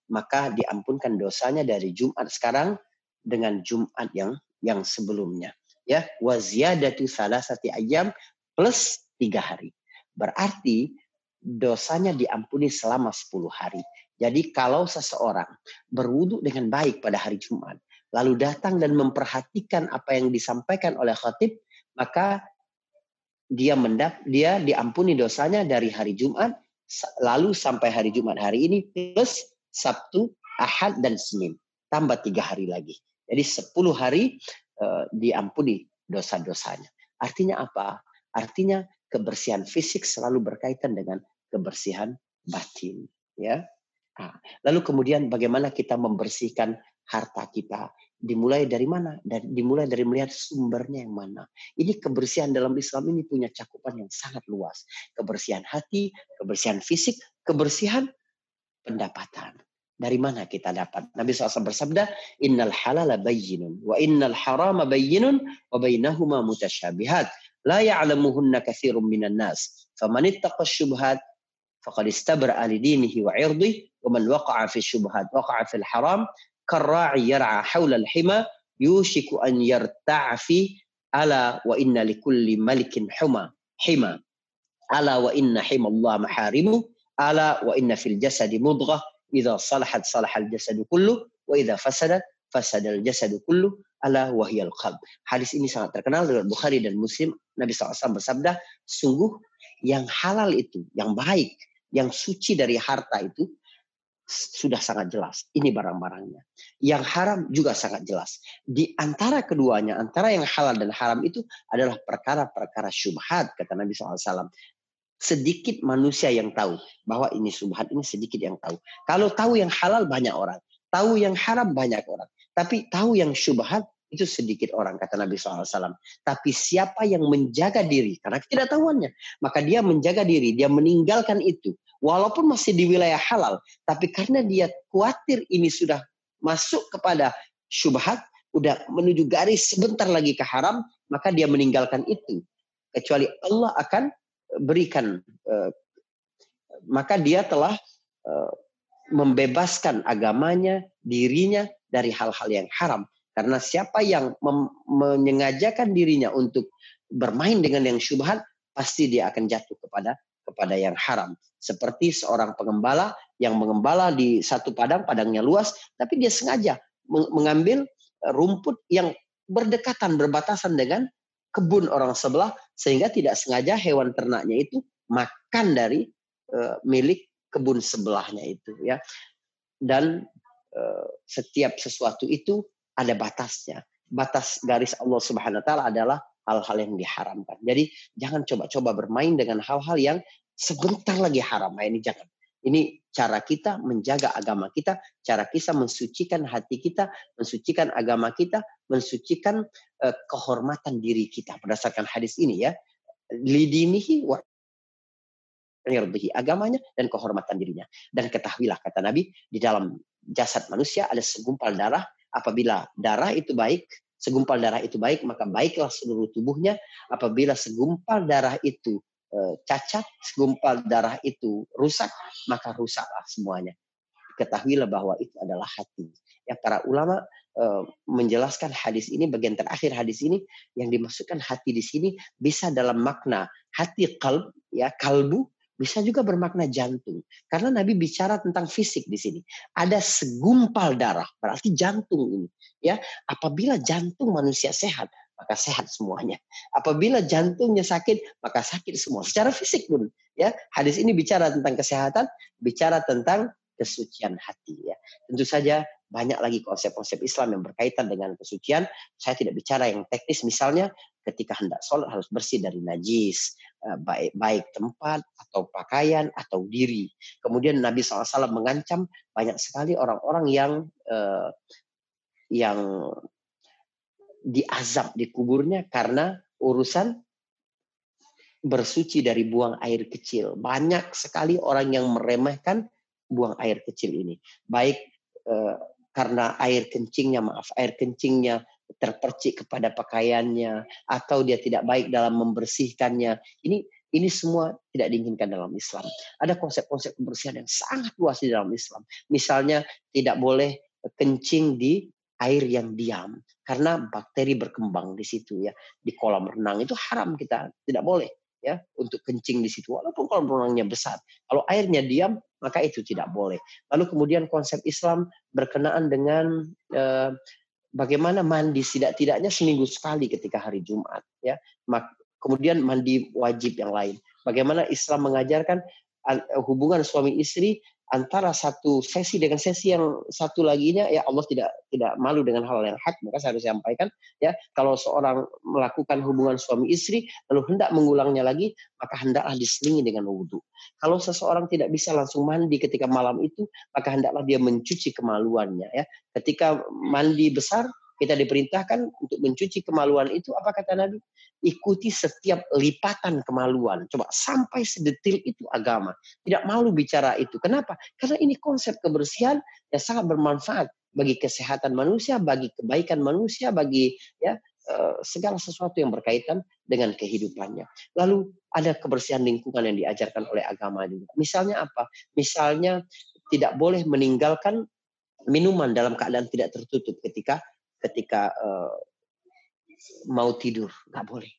Maka diampunkan dosanya dari Jumat sekarang dengan Jumat yang yang sebelumnya ya waziyadatu salasati ayam plus tiga hari. Berarti dosanya diampuni selama 10 hari. Jadi kalau seseorang berwudu dengan baik pada hari Jumat, lalu datang dan memperhatikan apa yang disampaikan oleh khatib, maka dia mendap dia diampuni dosanya dari hari Jumat lalu sampai hari Jumat hari ini plus Sabtu, Ahad dan Senin tambah tiga hari lagi. Jadi 10 hari uh, diampuni dosa-dosanya. Artinya apa? Artinya kebersihan fisik selalu berkaitan dengan kebersihan batin, ya. Nah, lalu kemudian bagaimana kita membersihkan harta kita? Dimulai dari mana? Dari, dimulai dari melihat sumbernya yang mana. Ini kebersihan dalam Islam ini punya cakupan yang sangat luas. Kebersihan hati, kebersihan fisik, kebersihan pendapatan. Dari mana kita dapat? Nabi SAW bersabda, Innal halala bayyinun, wa innal harama bayyinun, wa bainahuma mutasyabihat. La ya'lamuhunna kathirun minan nas. Faman ittaqa syubhat, faqad istabra li dinihi wa irdih, wa man waqa'a fi syubhat, waqa'a fil haram, karra'i yar'a hawla al-hima, yushiku an yarta'a fi ala wa inna likulli malikin huma, hima. Ala wa inna hima Allah maharimu, ala wa inna fil jasadi mudghah, idza salahat salahal jasadu kullu wa idza fasadat fasadal jasadu kullu ala wahyal qalb. Hadis ini sangat terkenal dari Bukhari dan Muslim. Nabi SAW bersabda, sungguh yang halal itu, yang baik, yang suci dari harta itu sudah sangat jelas. Ini barang-barangnya. Yang haram juga sangat jelas. Di antara keduanya, antara yang halal dan haram itu adalah perkara-perkara syubhat, kata Nabi SAW sedikit manusia yang tahu bahwa ini subhat ini sedikit yang tahu. Kalau tahu yang halal banyak orang, tahu yang haram banyak orang. Tapi tahu yang syubhat itu sedikit orang kata Nabi SAW. Tapi siapa yang menjaga diri karena tidak tahuannya, maka dia menjaga diri, dia meninggalkan itu. Walaupun masih di wilayah halal, tapi karena dia khawatir ini sudah masuk kepada syubhat, udah menuju garis sebentar lagi ke haram, maka dia meninggalkan itu. Kecuali Allah akan berikan uh, maka dia telah uh, membebaskan agamanya, dirinya dari hal-hal yang haram. Karena siapa yang menyengajakan dirinya untuk bermain dengan yang syubhat, pasti dia akan jatuh kepada kepada yang haram. Seperti seorang pengembala yang mengembala di satu padang, padangnya luas, tapi dia sengaja mengambil rumput yang berdekatan, berbatasan dengan kebun orang sebelah sehingga tidak sengaja hewan ternaknya itu makan dari uh, milik kebun sebelahnya itu ya. Dan uh, setiap sesuatu itu ada batasnya. Batas garis Allah Subhanahu wa taala adalah hal-hal yang diharamkan. Jadi jangan coba-coba bermain dengan hal-hal yang sebentar lagi haram. Nah, ini jangan ini cara kita menjaga agama kita, cara kita mensucikan hati kita, mensucikan agama kita, mensucikan uh, kehormatan diri kita berdasarkan hadis ini ya. Lidinihi wa agamanya dan kehormatan dirinya. Dan ketahuilah kata Nabi di dalam jasad manusia ada segumpal darah. Apabila darah itu baik, segumpal darah itu baik, maka baiklah seluruh tubuhnya. Apabila segumpal darah itu cacat, segumpal darah itu rusak, maka rusaklah semuanya. Ketahuilah bahwa itu adalah hati. Ya para ulama e, menjelaskan hadis ini bagian terakhir hadis ini yang dimasukkan hati di sini bisa dalam makna hati kalb ya kalbu bisa juga bermakna jantung. Karena Nabi bicara tentang fisik di sini. Ada segumpal darah, berarti jantung ini. Ya, apabila jantung manusia sehat, maka sehat semuanya. Apabila jantungnya sakit, maka sakit semua. Secara fisik pun, ya. Hadis ini bicara tentang kesehatan, bicara tentang kesucian hati. Ya. Tentu saja banyak lagi konsep-konsep Islam yang berkaitan dengan kesucian. Saya tidak bicara yang teknis, misalnya ketika hendak sholat harus bersih dari najis, eh, baik baik tempat atau pakaian atau diri. Kemudian Nabi SAW mengancam banyak sekali orang-orang yang uh, yang diazab di kuburnya karena urusan bersuci dari buang air kecil. Banyak sekali orang yang meremehkan buang air kecil ini. Baik uh, karena air kencingnya, maaf, air kencingnya terpercik kepada pakaiannya atau dia tidak baik dalam membersihkannya. Ini ini semua tidak diinginkan dalam Islam. Ada konsep-konsep kebersihan yang sangat luas di dalam Islam. Misalnya tidak boleh kencing di air yang diam karena bakteri berkembang di situ ya. Di kolam renang itu haram kita tidak boleh ya untuk kencing di situ walaupun kolam renangnya besar. Kalau airnya diam maka itu tidak boleh. Lalu kemudian konsep Islam berkenaan dengan eh, bagaimana mandi tidak-tidaknya seminggu sekali ketika hari Jumat ya kemudian mandi wajib yang lain bagaimana Islam mengajarkan hubungan suami istri antara satu sesi dengan sesi yang satu laginya ya Allah tidak tidak malu dengan hal yang hak maka saya harus sampaikan ya kalau seorang melakukan hubungan suami istri lalu hendak mengulangnya lagi maka hendaklah diselingi dengan wudhu kalau seseorang tidak bisa langsung mandi ketika malam itu maka hendaklah dia mencuci kemaluannya ya. Ketika mandi besar kita diperintahkan untuk mencuci kemaluan itu apa kata Nabi? Ikuti setiap lipatan kemaluan. Coba sampai sedetil itu agama. Tidak malu bicara itu. Kenapa? Karena ini konsep kebersihan yang sangat bermanfaat bagi kesehatan manusia, bagi kebaikan manusia, bagi ya eh, segala sesuatu yang berkaitan dengan kehidupannya. Lalu ada kebersihan lingkungan yang diajarkan oleh agama juga. Misalnya apa? Misalnya tidak boleh meninggalkan minuman dalam keadaan tidak tertutup ketika ketika uh, mau tidur. Nggak boleh.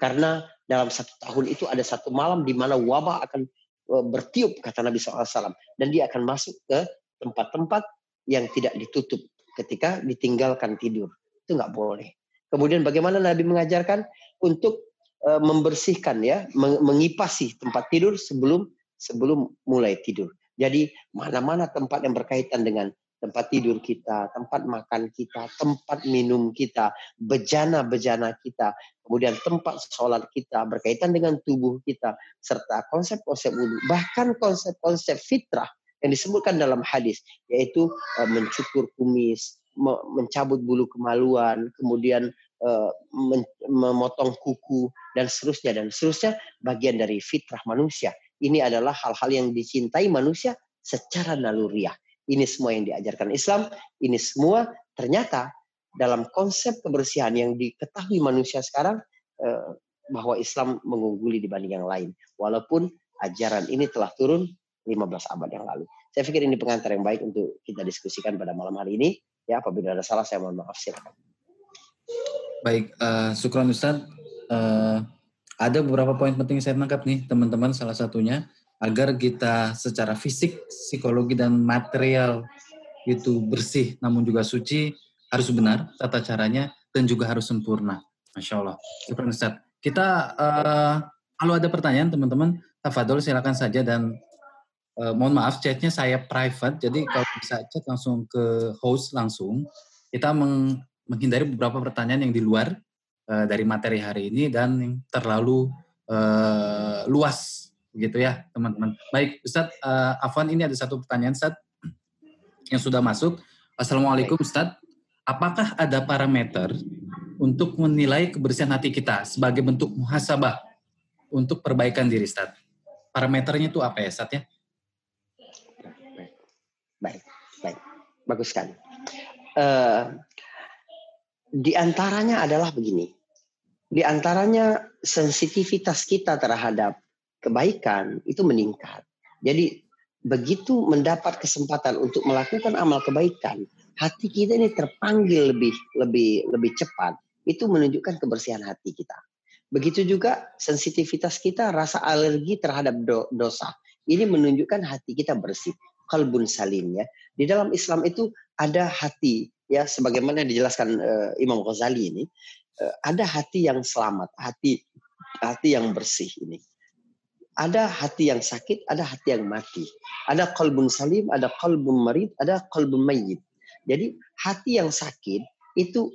Karena dalam satu tahun itu ada satu malam di mana wabah akan uh, bertiup kata Nabi SAW dan dia akan masuk ke tempat-tempat yang tidak ditutup ketika ditinggalkan tidur. Itu nggak boleh. Kemudian bagaimana Nabi mengajarkan? Untuk uh, membersihkan ya mengipasi tempat tidur sebelum sebelum mulai tidur. Jadi mana-mana tempat yang berkaitan dengan tempat tidur kita, tempat makan kita, tempat minum kita, bejana-bejana kita, kemudian tempat sholat kita, berkaitan dengan tubuh kita, serta konsep-konsep wudhu, bahkan konsep-konsep fitrah yang disebutkan dalam hadis, yaitu uh, mencukur kumis, me mencabut bulu kemaluan, kemudian uh, memotong kuku, dan seterusnya, dan seterusnya, bagian dari fitrah manusia. Ini adalah hal-hal yang dicintai manusia secara naluriah. Ini semua yang diajarkan Islam, ini semua ternyata dalam konsep kebersihan yang diketahui manusia sekarang eh, bahwa Islam mengungguli dibanding yang lain. Walaupun ajaran ini telah turun 15 abad yang lalu. Saya pikir ini pengantar yang baik untuk kita diskusikan pada malam hari ini. Ya, apabila ada salah saya mohon maaf silakan. Baik, uh, syukran Ustaz. Uh, ada beberapa poin penting saya tangkap nih teman-teman. Salah satunya agar kita secara fisik, psikologi dan material itu bersih namun juga suci harus benar tata caranya dan juga harus sempurna. Masya Allah. Kita uh, kalau ada pertanyaan teman-teman, tafadol silakan saja dan uh, mohon maaf chatnya saya private jadi kalau bisa chat langsung ke host langsung kita meng, menghindari beberapa pertanyaan yang di luar uh, dari materi hari ini dan yang terlalu uh, luas Begitu ya, teman-teman. Baik, Ustadz uh, Afwan ini ada satu pertanyaan Ustadz yang sudah masuk. Assalamualaikum Ustadz. Apakah ada parameter untuk menilai kebersihan hati kita sebagai bentuk muhasabah untuk perbaikan diri Ustadz? Parameternya itu apa ya Ustadz ya? Baik, baik. Bagus sekali. Uh, di antaranya adalah begini. Di antaranya sensitivitas kita terhadap kebaikan itu meningkat. Jadi begitu mendapat kesempatan untuk melakukan amal kebaikan, hati kita ini terpanggil lebih lebih lebih cepat. Itu menunjukkan kebersihan hati kita. Begitu juga sensitivitas kita rasa alergi terhadap do, dosa. Ini menunjukkan hati kita bersih kalbun salim ya. Di dalam Islam itu ada hati ya sebagaimana dijelaskan uh, Imam Ghazali ini uh, ada hati yang selamat, hati hati yang bersih ini. Ada hati yang sakit, ada hati yang mati. Ada kalbun salim, ada kalbun marid, ada kalbun mayit. Jadi hati yang sakit itu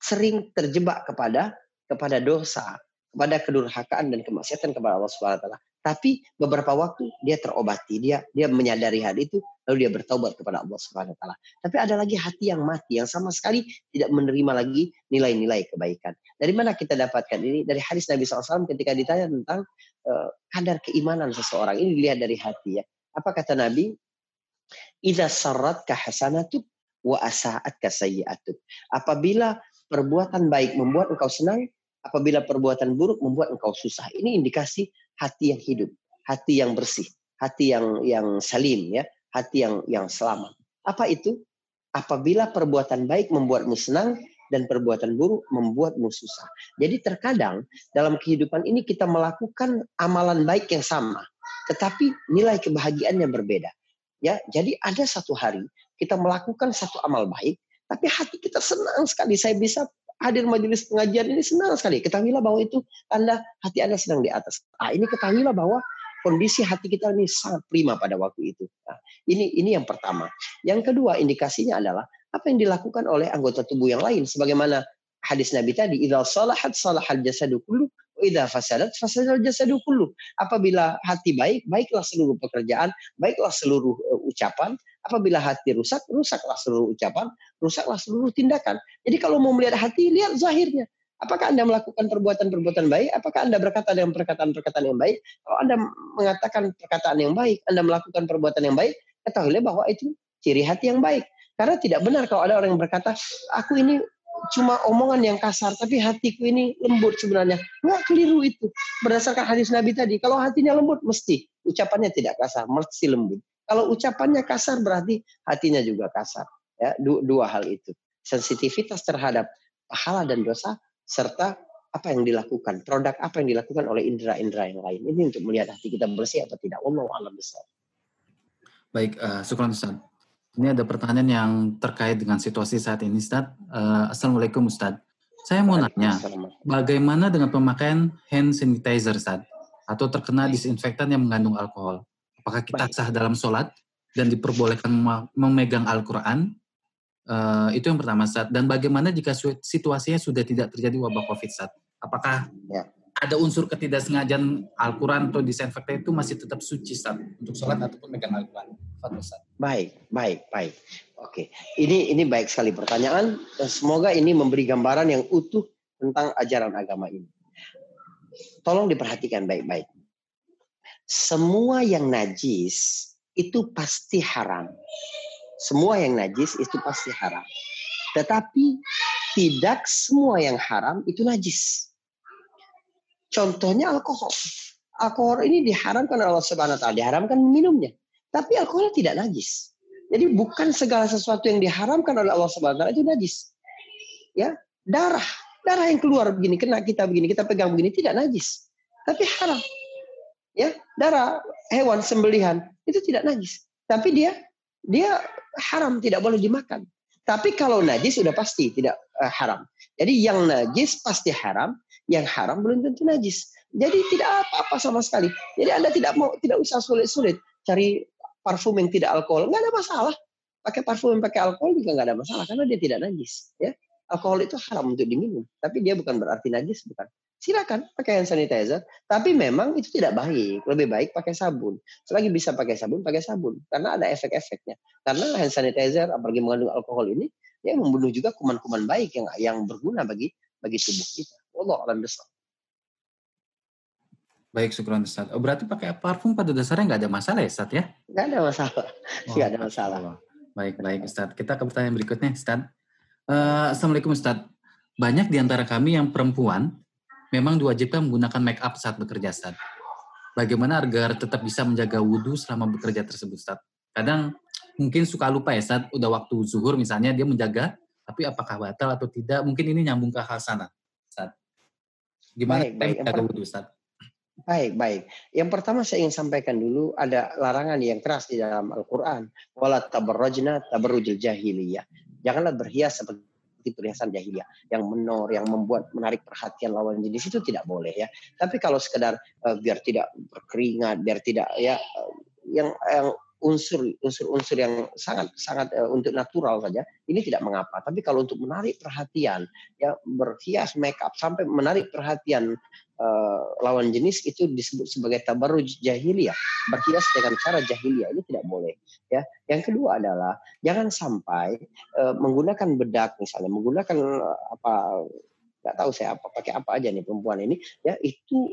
sering terjebak kepada kepada dosa, kepada kedurhakaan dan kemaksiatan kepada Allah Subhanahu wa taala. Tapi beberapa waktu dia terobati, dia dia menyadari hal itu, lalu dia bertobat kepada Allah Subhanahu wa taala. Tapi ada lagi hati yang mati yang sama sekali tidak menerima lagi nilai-nilai kebaikan. Dari mana kita dapatkan ini? Dari hadis Nabi SAW ketika ditanya tentang uh, kadar keimanan seseorang. Ini dilihat dari hati ya. Apa kata Nabi? Idza sarrat hasanatuk wa asa'at sayyi'atuk. Apabila perbuatan baik membuat engkau senang, apabila perbuatan buruk membuat engkau susah. Ini indikasi hati yang hidup, hati yang bersih, hati yang yang salim ya, hati yang yang selamat. Apa itu? Apabila perbuatan baik membuatmu senang dan perbuatan buruk membuatmu susah. Jadi terkadang dalam kehidupan ini kita melakukan amalan baik yang sama, tetapi nilai kebahagiaan yang berbeda. Ya, jadi ada satu hari kita melakukan satu amal baik, tapi hati kita senang sekali saya bisa hadir majelis pengajian ini senang sekali. Ketahuilah bahwa itu tanda hati Anda sedang di atas. Ah, ini ketahuilah bahwa kondisi hati kita ini sangat prima pada waktu itu. Nah, ini ini yang pertama. Yang kedua indikasinya adalah apa yang dilakukan oleh anggota tubuh yang lain sebagaimana hadis Nabi tadi idza salahat salahal jasadu kullu wa idza fasadat fasadal jasadu kullu apabila hati baik baiklah seluruh pekerjaan baiklah seluruh uh, ucapan Apabila hati rusak, rusaklah seluruh ucapan, rusaklah seluruh tindakan. Jadi kalau mau melihat hati, lihat zahirnya. Apakah Anda melakukan perbuatan-perbuatan baik? Apakah Anda berkata dengan perkataan-perkataan yang baik? Kalau Anda mengatakan perkataan yang baik, Anda melakukan perbuatan yang baik, ketahuilah bahwa itu ciri hati yang baik. Karena tidak benar kalau ada orang yang berkata, aku ini cuma omongan yang kasar, tapi hatiku ini lembut sebenarnya. Nggak keliru itu. Berdasarkan hadis Nabi tadi, kalau hatinya lembut, mesti ucapannya tidak kasar, mesti lembut. Kalau ucapannya kasar berarti hatinya juga kasar. Ya, dua hal itu. Sensitivitas terhadap pahala dan dosa serta apa yang dilakukan, produk apa yang dilakukan oleh indera-indera yang lain. Ini untuk melihat hati kita bersih atau tidak. Allah alam besar. Baik, uh, syukur Ustaz. Ini ada pertanyaan yang terkait dengan situasi saat ini, Ustaz. Uh, Assalamualaikum, Ustaz. Saya mau nanya, bagaimana dengan pemakaian hand sanitizer, Ustaz? Atau terkena disinfektan yang mengandung alkohol? Apakah kita Baik. sah dalam sholat dan diperbolehkan memegang Al-Quran? Uh, itu yang pertama, Ustaz. Dan bagaimana jika situasinya sudah tidak terjadi wabah COVID, Ustaz? Apakah ya. ada unsur ketidaksengajaan Al-Quran atau disinfektan itu masih tetap suci, Ustaz? Untuk sholat ataupun megang Al-Quran? Baik, baik, baik. Oke, ini ini baik sekali pertanyaan. Semoga ini memberi gambaran yang utuh tentang ajaran agama ini. Tolong diperhatikan baik-baik semua yang najis itu pasti haram. Semua yang najis itu pasti haram. Tetapi tidak semua yang haram itu najis. Contohnya alkohol. Alkohol ini diharamkan oleh Allah Subhanahu wa taala, diharamkan minumnya. Tapi alkohol tidak najis. Jadi bukan segala sesuatu yang diharamkan oleh Allah Subhanahu wa taala itu najis. Ya, darah, darah yang keluar begini kena kita begini, kita pegang begini tidak najis. Tapi haram ya darah hewan sembelihan itu tidak najis. Tapi dia dia haram tidak boleh dimakan. Tapi kalau najis sudah pasti tidak uh, haram. Jadi yang najis pasti haram yang haram belum tentu najis. Jadi tidak apa-apa sama sekali. Jadi anda tidak mau tidak usah sulit-sulit cari parfum yang tidak alkohol. Nggak ada masalah. Pakai parfum yang pakai alkohol juga nggak ada masalah karena dia tidak najis ya. Alkohol itu haram untuk diminum tapi dia bukan berarti najis bukan silakan pakai hand sanitizer. Tapi memang itu tidak baik. Lebih baik pakai sabun. Selagi bisa pakai sabun, pakai sabun. Karena ada efek-efeknya. Karena hand sanitizer, apalagi mengandung alkohol ini, dia membunuh juga kuman-kuman baik yang yang berguna bagi bagi tubuh kita. Allah alam Baik, syukuran Ustaz. Oh, berarti pakai parfum pada dasarnya nggak ada masalah ya, Ustaz ya? Nggak ada masalah. Oh, nggak ada masalah. Baik, baik, Ustaz. Kita ke pertanyaan berikutnya, Ustaz. Uh, Assalamualaikum, Ustaz. Banyak di antara kami yang perempuan memang diwajibkan menggunakan make up saat bekerja, Ustaz. Bagaimana agar tetap bisa menjaga wudhu selama bekerja tersebut, Ustaz? Kadang mungkin suka lupa ya, Ustaz. Udah waktu zuhur misalnya, dia menjaga, tapi apakah batal atau tidak? Mungkin ini nyambung ke hal sana, Ustaz. Gimana baik, baik. menjaga wudhu, Ustaz? Baik, baik. Yang pertama saya ingin sampaikan dulu ada larangan yang keras di dalam Al-Quran. Wala tabarrajna tabarrujil jahiliyah. Janganlah berhias seperti perhiasan jahiliyah yang menor, yang membuat menarik perhatian lawan jenis itu tidak boleh ya. Tapi kalau sekedar uh, biar tidak berkeringat, biar tidak ya uh, yang yang unsur unsur unsur yang sangat sangat uh, untuk natural saja ini tidak mengapa. Tapi kalau untuk menarik perhatian ya berhias make up sampai menarik perhatian uh, lawan jenis itu disebut sebagai tabarruj jahiliyah. Berhias dengan cara jahiliyah ini tidak boleh ya. Yang kedua adalah jangan sampai uh, menggunakan bedak misalnya menggunakan uh, apa nggak tahu saya apa pakai apa aja nih perempuan ini ya itu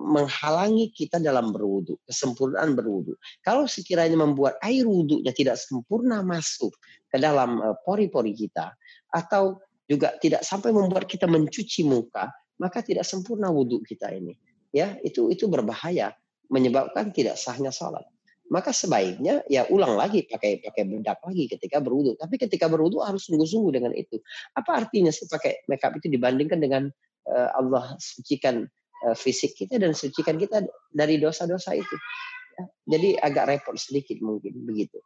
menghalangi kita dalam berwudu, kesempurnaan berwudu. Kalau sekiranya membuat air wudhunya tidak sempurna masuk ke dalam pori-pori kita, atau juga tidak sampai membuat kita mencuci muka, maka tidak sempurna wudhu kita ini. Ya, itu itu berbahaya, menyebabkan tidak sahnya sholat. Maka sebaiknya ya ulang lagi pakai pakai bedak lagi ketika berwudhu. Tapi ketika berwudhu harus sungguh-sungguh dengan itu. Apa artinya sih pakai makeup itu dibandingkan dengan uh, Allah sucikan fisik kita dan sucikan kita dari dosa-dosa itu. Ya, jadi agak repot sedikit mungkin begitu.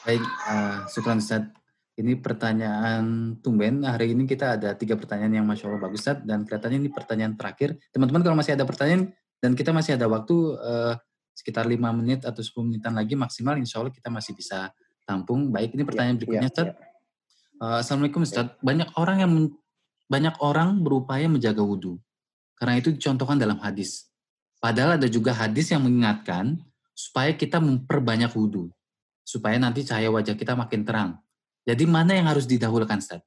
Baik, uh, Sukran Ustaz. Ini pertanyaan tumben. Hari ini kita ada tiga pertanyaan yang Masya Allah bagus, Ustaz. Dan kelihatannya ini pertanyaan terakhir. Teman-teman kalau masih ada pertanyaan, dan kita masih ada waktu uh, sekitar lima menit atau 10 menitan lagi maksimal, insya Allah kita masih bisa tampung. Baik, ini pertanyaan ya, berikutnya, ya, Ustaz. Ya. Uh, Assalamualaikum, Ustaz. Banyak orang yang banyak orang berupaya menjaga wudhu. Karena itu dicontohkan dalam hadis. Padahal ada juga hadis yang mengingatkan supaya kita memperbanyak wudhu. Supaya nanti cahaya wajah kita makin terang. Jadi mana yang harus didahulukan, Ustaz?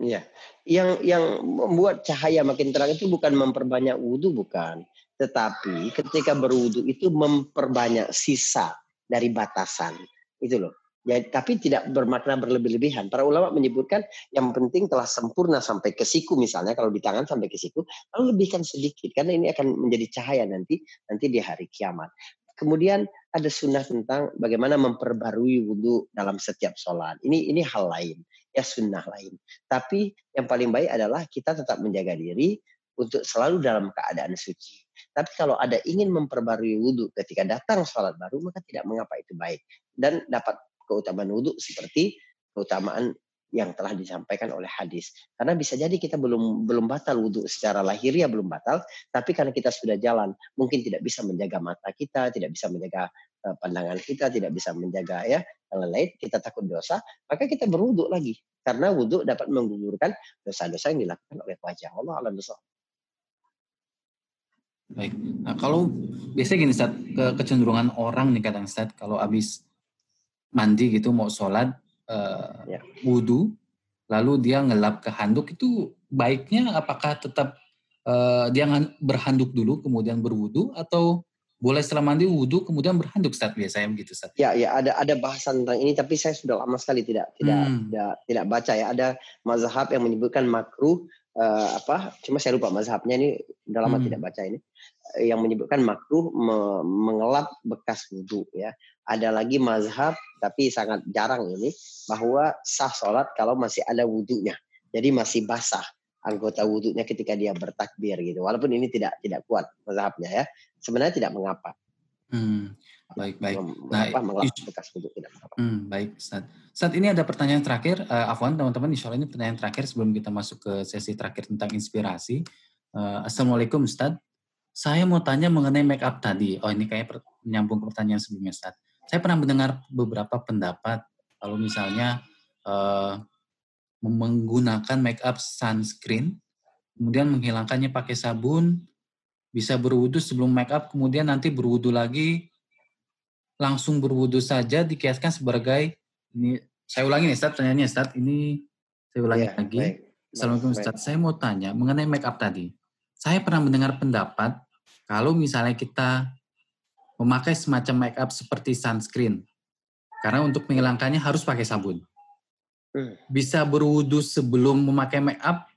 Iya, yang yang membuat cahaya makin terang itu bukan memperbanyak wudhu, bukan. Tetapi ketika berwudhu itu memperbanyak sisa dari batasan. Itu loh. Ya, tapi tidak bermakna berlebih-lebihan. Para ulama menyebutkan yang penting telah sempurna sampai ke siku misalnya kalau di tangan sampai ke siku, lalu lebihkan sedikit karena ini akan menjadi cahaya nanti nanti di hari kiamat. Kemudian ada sunnah tentang bagaimana memperbarui wudhu dalam setiap sholat. Ini ini hal lain, ya sunnah lain. Tapi yang paling baik adalah kita tetap menjaga diri untuk selalu dalam keadaan suci. Tapi kalau ada ingin memperbarui wudhu ketika datang sholat baru, maka tidak mengapa itu baik. Dan dapat keutamaan wudhu seperti keutamaan yang telah disampaikan oleh hadis. Karena bisa jadi kita belum belum batal wudhu secara lahiriah belum batal, tapi karena kita sudah jalan, mungkin tidak bisa menjaga mata kita, tidak bisa menjaga uh, pandangan kita, tidak bisa menjaga ya yang lain, kita takut dosa, maka kita berwudhu lagi. Karena wudhu dapat menggugurkan dosa-dosa yang dilakukan oleh wajah Allah alam dosa. Baik. Nah, kalau biasanya gini Ustaz, ke kecenderungan orang nih kadang Ustaz, kalau habis mandi gitu mau sholat, uh, ya. wudhu, lalu dia ngelap ke handuk itu baiknya apakah tetap uh, dia berhanduk dulu kemudian berwudhu atau boleh setelah mandi wudhu kemudian berhanduk saat biasanya begitu saat Ya ya ada ada bahasan tentang ini tapi saya sudah lama sekali tidak tidak hmm. tidak tidak baca ya ada mazhab yang menyebutkan makruh uh, apa cuma saya lupa mazhabnya ini udah lama hmm. tidak baca ini yang menyebutkan makruh me mengelap bekas wudhu ya ada lagi mazhab tapi sangat jarang ini bahwa sah sholat kalau masih ada wudhunya. Jadi masih basah anggota wudhunya ketika dia bertakbir gitu. Walaupun ini tidak tidak kuat mazhabnya ya. Sebenarnya tidak mengapa. Hmm, baik baik. Nah, apa, bekas wudhu tidak mengapa. Hmm, baik Ustaz. Saat ini ada pertanyaan terakhir. Uh, Afwan teman-teman, insya Allah ini pertanyaan terakhir sebelum kita masuk ke sesi terakhir tentang inspirasi. Uh, Assalamualaikum Ustaz. Saya mau tanya mengenai make up tadi. Oh ini kayak menyambung ke pertanyaan sebelumnya Ustaz saya pernah mendengar beberapa pendapat kalau misalnya uh, menggunakan make up sunscreen, kemudian menghilangkannya pakai sabun, bisa berwudu sebelum make up, kemudian nanti berwudu lagi, langsung berwudu saja dikiaskan sebagai ini saya ulangi nih Ustaz, tanyanya Ustaz, ini saya ulangi ya, lagi. Baik, Assalamualaikum Ustaz, saya mau tanya mengenai make up tadi. Saya pernah mendengar pendapat kalau misalnya kita memakai semacam make up seperti sunscreen, karena untuk menghilangkannya harus pakai sabun. Hmm. Bisa berwudu sebelum memakai make up,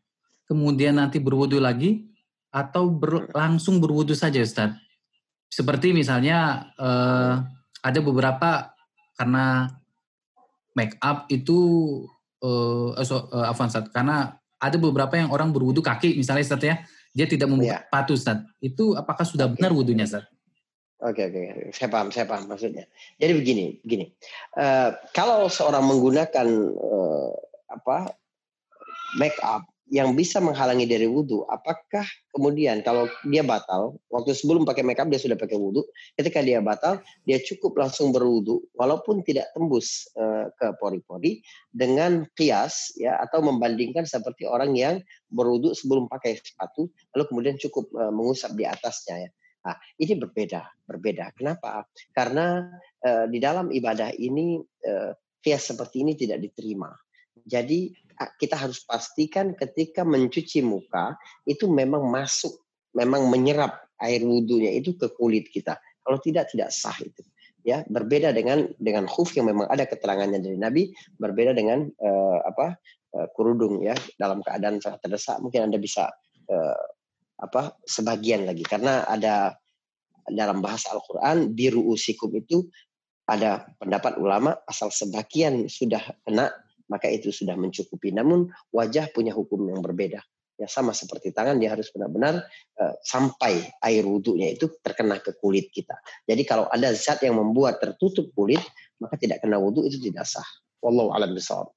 kemudian nanti berwudu lagi, atau ber, langsung berwudu saja Ustaz? Seperti misalnya uh, ada beberapa karena make up itu uh, so, uh, Ustaz, karena ada beberapa yang orang berwudu kaki misalnya Ustaz ya, dia tidak membuka ya. sepatu Ustaz. Itu apakah sudah benar wudhunya Ustaz? Oke okay, oke, okay. saya paham, saya paham maksudnya. Jadi begini, begini. Uh, kalau seorang menggunakan uh, apa make up yang bisa menghalangi dari wudhu, apakah kemudian kalau dia batal, waktu sebelum pakai makeup dia sudah pakai wudhu, ketika dia batal, dia cukup langsung berwudhu, walaupun tidak tembus uh, ke pori-pori, dengan kias ya atau membandingkan seperti orang yang berwudhu sebelum pakai sepatu, lalu kemudian cukup uh, mengusap di atasnya ya. Nah, ini berbeda, berbeda. Kenapa? Karena uh, di dalam ibadah ini uh, kias seperti ini tidak diterima. Jadi kita harus pastikan ketika mencuci muka itu memang masuk, memang menyerap air wudhunya itu ke kulit kita. Kalau tidak tidak sah itu. Ya, berbeda dengan dengan khuf yang memang ada keterangannya dari Nabi, berbeda dengan uh, apa? Uh, kerudung ya dalam keadaan sangat terdesak mungkin Anda bisa uh, apa sebagian lagi karena ada dalam bahasa Al-Qur'an biru usikum itu ada pendapat ulama asal sebagian sudah kena maka itu sudah mencukupi. Namun wajah punya hukum yang berbeda. Ya sama seperti tangan dia harus benar-benar uh, sampai air wudhunya itu terkena ke kulit kita. Jadi kalau ada zat yang membuat tertutup kulit, maka tidak kena wudhu itu tidak sah. Wallahu a'lam bishawab.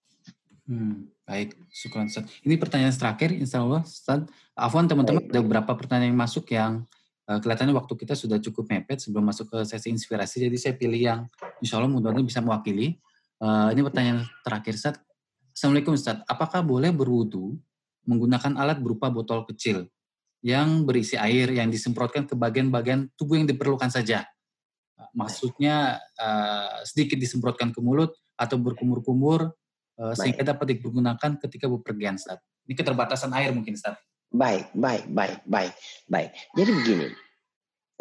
Hmm, baik, syukur Ustaz. Ini pertanyaan terakhir, insya Allah Ustaz. Afwan teman-teman, ada beberapa pertanyaan yang masuk yang uh, kelihatannya waktu kita sudah cukup mepet sebelum masuk ke sesi inspirasi. Jadi saya pilih yang insya Allah mudah-mudahan bisa mewakili. Uh, ini pertanyaan terakhir, Ustaz. Assalamualaikum Ustaz, apakah boleh berwudu menggunakan alat berupa botol kecil yang berisi air yang disemprotkan ke bagian-bagian tubuh yang diperlukan saja? Maksudnya uh, sedikit disemprotkan ke mulut atau berkumur-kumur uh, sehingga dapat digunakan ketika bepergian Ustaz. Ini keterbatasan air mungkin Ustaz. Baik, baik, baik, baik, baik. Jadi begini,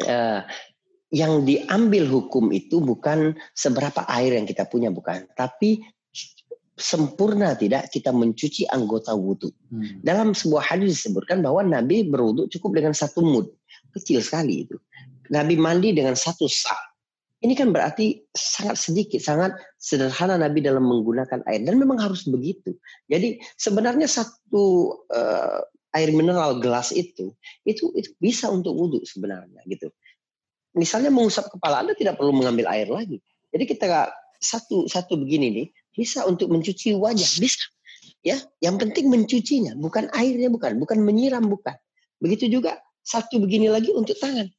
uh, yang diambil hukum itu bukan seberapa air yang kita punya bukan, tapi sempurna tidak kita mencuci anggota wudhu. Hmm. Dalam sebuah hadis disebutkan bahwa Nabi berwudhu cukup dengan satu mud, kecil sekali itu. Nabi mandi dengan satu sah. Ini kan berarti sangat sedikit, sangat sederhana Nabi dalam menggunakan air dan memang harus begitu. Jadi sebenarnya satu uh, air mineral gelas itu itu itu bisa untuk wudhu sebenarnya gitu misalnya mengusap kepala Anda tidak perlu mengambil air lagi. Jadi kita satu satu begini nih bisa untuk mencuci wajah bisa. Ya, yang penting mencucinya, bukan airnya bukan, bukan menyiram bukan. Begitu juga satu begini lagi untuk tangan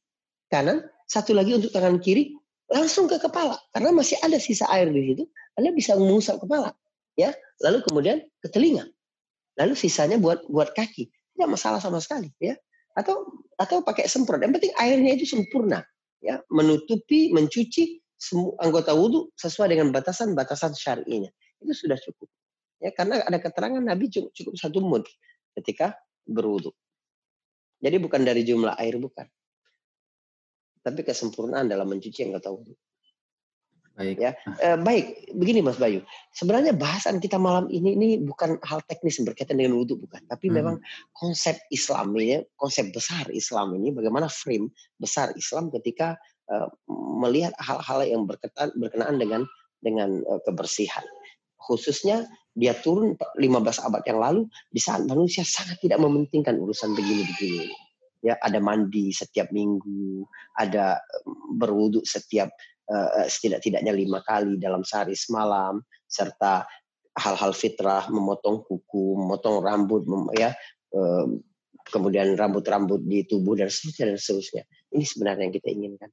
kanan, satu lagi untuk tangan kiri, langsung ke kepala karena masih ada sisa air di situ. Anda bisa mengusap kepala, ya. Lalu kemudian ke telinga. Lalu sisanya buat buat kaki. Tidak masalah sama sekali, ya. Atau atau pakai semprot. Yang penting airnya itu sempurna ya menutupi mencuci semua anggota wudhu sesuai dengan batasan-batasan syar'inya itu sudah cukup ya karena ada keterangan Nabi cukup, cukup satu mud ketika berwudhu jadi bukan dari jumlah air bukan tapi kesempurnaan dalam mencuci anggota wudhu Baik. Ya, eh, baik. Begini Mas Bayu, sebenarnya bahasan kita malam ini ini bukan hal teknis yang berkaitan dengan wudhu bukan, tapi hmm. memang konsep Islam ini, konsep besar Islam ini, bagaimana frame besar Islam ketika uh, melihat hal-hal yang berkaitan berkenaan dengan dengan uh, kebersihan. Khususnya dia turun 15 abad yang lalu di saat manusia sangat tidak mementingkan urusan begini-begini. Ya, ada mandi setiap minggu, ada berwudhu setiap uh, setidak-tidaknya lima kali dalam sehari semalam serta hal-hal fitrah memotong kuku, memotong rambut, mem, ya uh, kemudian rambut-rambut di tubuh dan seterusnya dan seterusnya. Ini sebenarnya yang kita inginkan.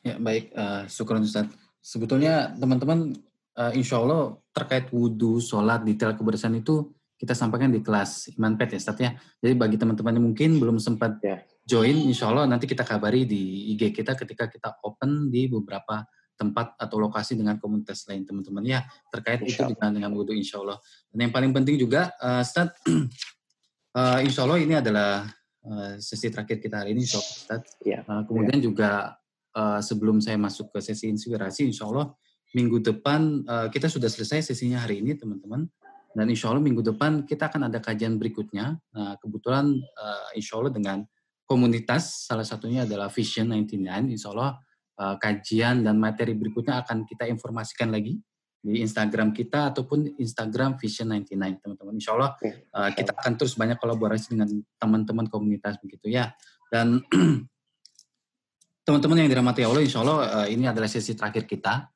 Ya baik, uh, syukur Ustaz. Sebetulnya teman-teman uh, insya Allah terkait wudhu, sholat, detail kebersihan itu kita sampaikan di kelas Iman Pet ya Ustaz ya. Jadi bagi teman-teman yang mungkin belum sempat ya. join, insya Allah nanti kita kabari di IG kita ketika kita open di beberapa tempat atau lokasi dengan komunitas lain teman-teman ya terkait insya itu dengan dengan wudhu insya Allah. Dan yang paling penting juga uh, Ustaz, uh, insya Allah ini adalah uh, sesi terakhir kita hari ini insya Allah Ustaz. Ya. Uh, kemudian ya. juga uh, sebelum saya masuk ke sesi inspirasi insya Allah minggu depan uh, kita sudah selesai sesinya hari ini teman-teman. Dan insya Allah minggu depan kita akan ada kajian berikutnya. Nah, kebetulan uh, insya Allah dengan komunitas, salah satunya adalah Vision 99, insya Allah uh, kajian dan materi berikutnya akan kita informasikan lagi di Instagram kita ataupun Instagram Vision 99 teman-teman. Insya Allah uh, kita akan terus banyak kolaborasi dengan teman-teman komunitas begitu ya. Dan teman-teman yang dirahmati Allah, Insya Allah uh, ini adalah sesi terakhir kita.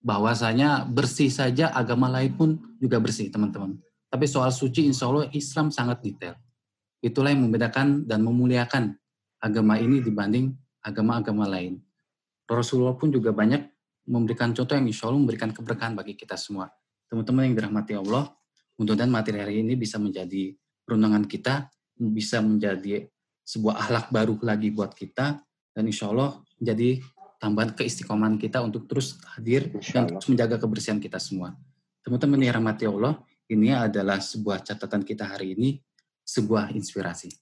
Bahwasanya bersih saja agama lain pun juga bersih teman-teman. Tapi soal suci Insya Allah Islam sangat detail. Itulah yang membedakan dan memuliakan agama ini dibanding agama-agama lain. Rasulullah pun juga banyak memberikan contoh yang insya Allah memberikan keberkahan bagi kita semua. Teman-teman yang dirahmati Allah, mudah-mudahan materi hari ini bisa menjadi perundangan kita, bisa menjadi sebuah akhlak baru lagi buat kita, dan insya Allah menjadi tambahan keistiqomahan kita untuk terus hadir dan terus menjaga kebersihan kita semua. Teman-teman yang dirahmati Allah, ini adalah sebuah catatan kita hari ini, sebuah inspirasi.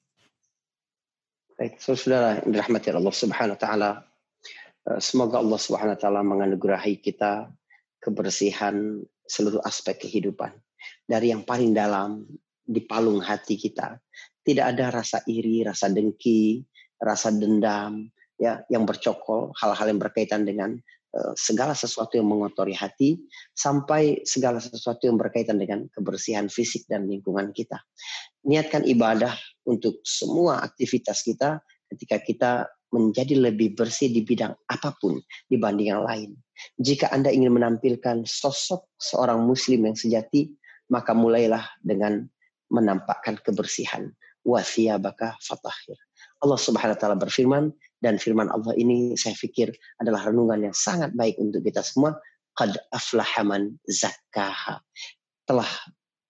Baik, saudara yang dirahmati Allah Subhanahu wa taala. Eh, semoga Allah Subhanahu wa taala menganugerahi kita kebersihan seluruh aspek kehidupan. Dari yang paling dalam di palung hati kita. Tidak ada rasa iri, rasa dengki, rasa dendam, ya yang bercokol, hal-hal yang berkaitan dengan uh, segala sesuatu yang mengotori hati sampai segala sesuatu yang berkaitan dengan kebersihan fisik dan lingkungan kita. Niatkan ibadah untuk semua aktivitas kita ketika kita menjadi lebih bersih di bidang apa pun dibanding yang lain. Jika Anda ingin menampilkan sosok seorang muslim yang sejati, maka mulailah dengan menampakkan kebersihan. baka fatahir. Allah Subhanahu wa taala berfirman dan firman Allah ini saya pikir adalah renungan yang sangat baik untuk kita semua. Qad aflaha man zakkaha. Telah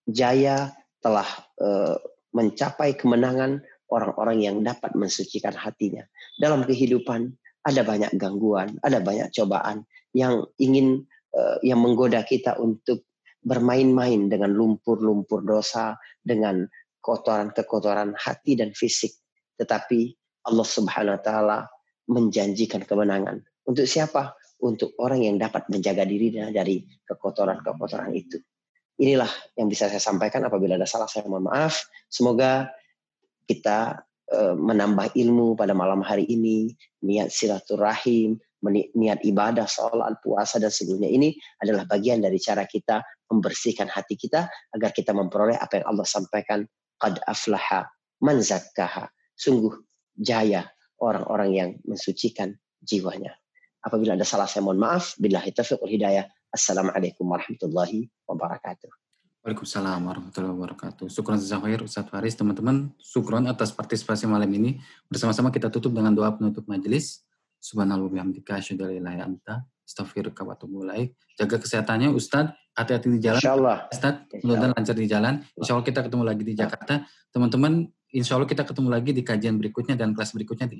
jaya, telah uh, mencapai kemenangan orang-orang yang dapat mensucikan hatinya. Dalam kehidupan ada banyak gangguan, ada banyak cobaan yang ingin uh, yang menggoda kita untuk bermain-main dengan lumpur-lumpur dosa, dengan kotoran-kekotoran hati dan fisik. Tetapi Allah Subhanahu wa taala menjanjikan kemenangan. Untuk siapa? Untuk orang yang dapat menjaga dirinya dari kekotoran-kekotoran itu. Inilah yang bisa saya sampaikan apabila ada salah saya mohon maaf. Semoga kita uh, menambah ilmu pada malam hari ini, niat silaturahim, niat ibadah, sholat, puasa dan sebagainya ini adalah bagian dari cara kita membersihkan hati kita agar kita memperoleh apa yang Allah sampaikan qad aflaha man zakkaha. Sungguh jaya orang-orang yang mensucikan jiwanya. Apabila ada salah saya mohon maaf. Billahi taufiq wal hidayah. Assalamualaikum warahmatullahi wabarakatuh. Waalaikumsalam warahmatullahi wabarakatuh. Syukron Zahir, Ustaz Faris, teman-teman. Syukron atas partisipasi malam ini. Bersama-sama kita tutup dengan doa penutup majelis. Subhanallah bihamdika asyhadu an anta astaghfiruka wa atubu Jaga kesehatannya Ustaz, hati-hati di jalan. Insyaallah. Ustaz, mudah-mudahan lancar di jalan. Insyaallah kita ketemu lagi di Jakarta. Teman-teman, insya Allah kita ketemu lagi di kajian berikutnya dan kelas berikutnya di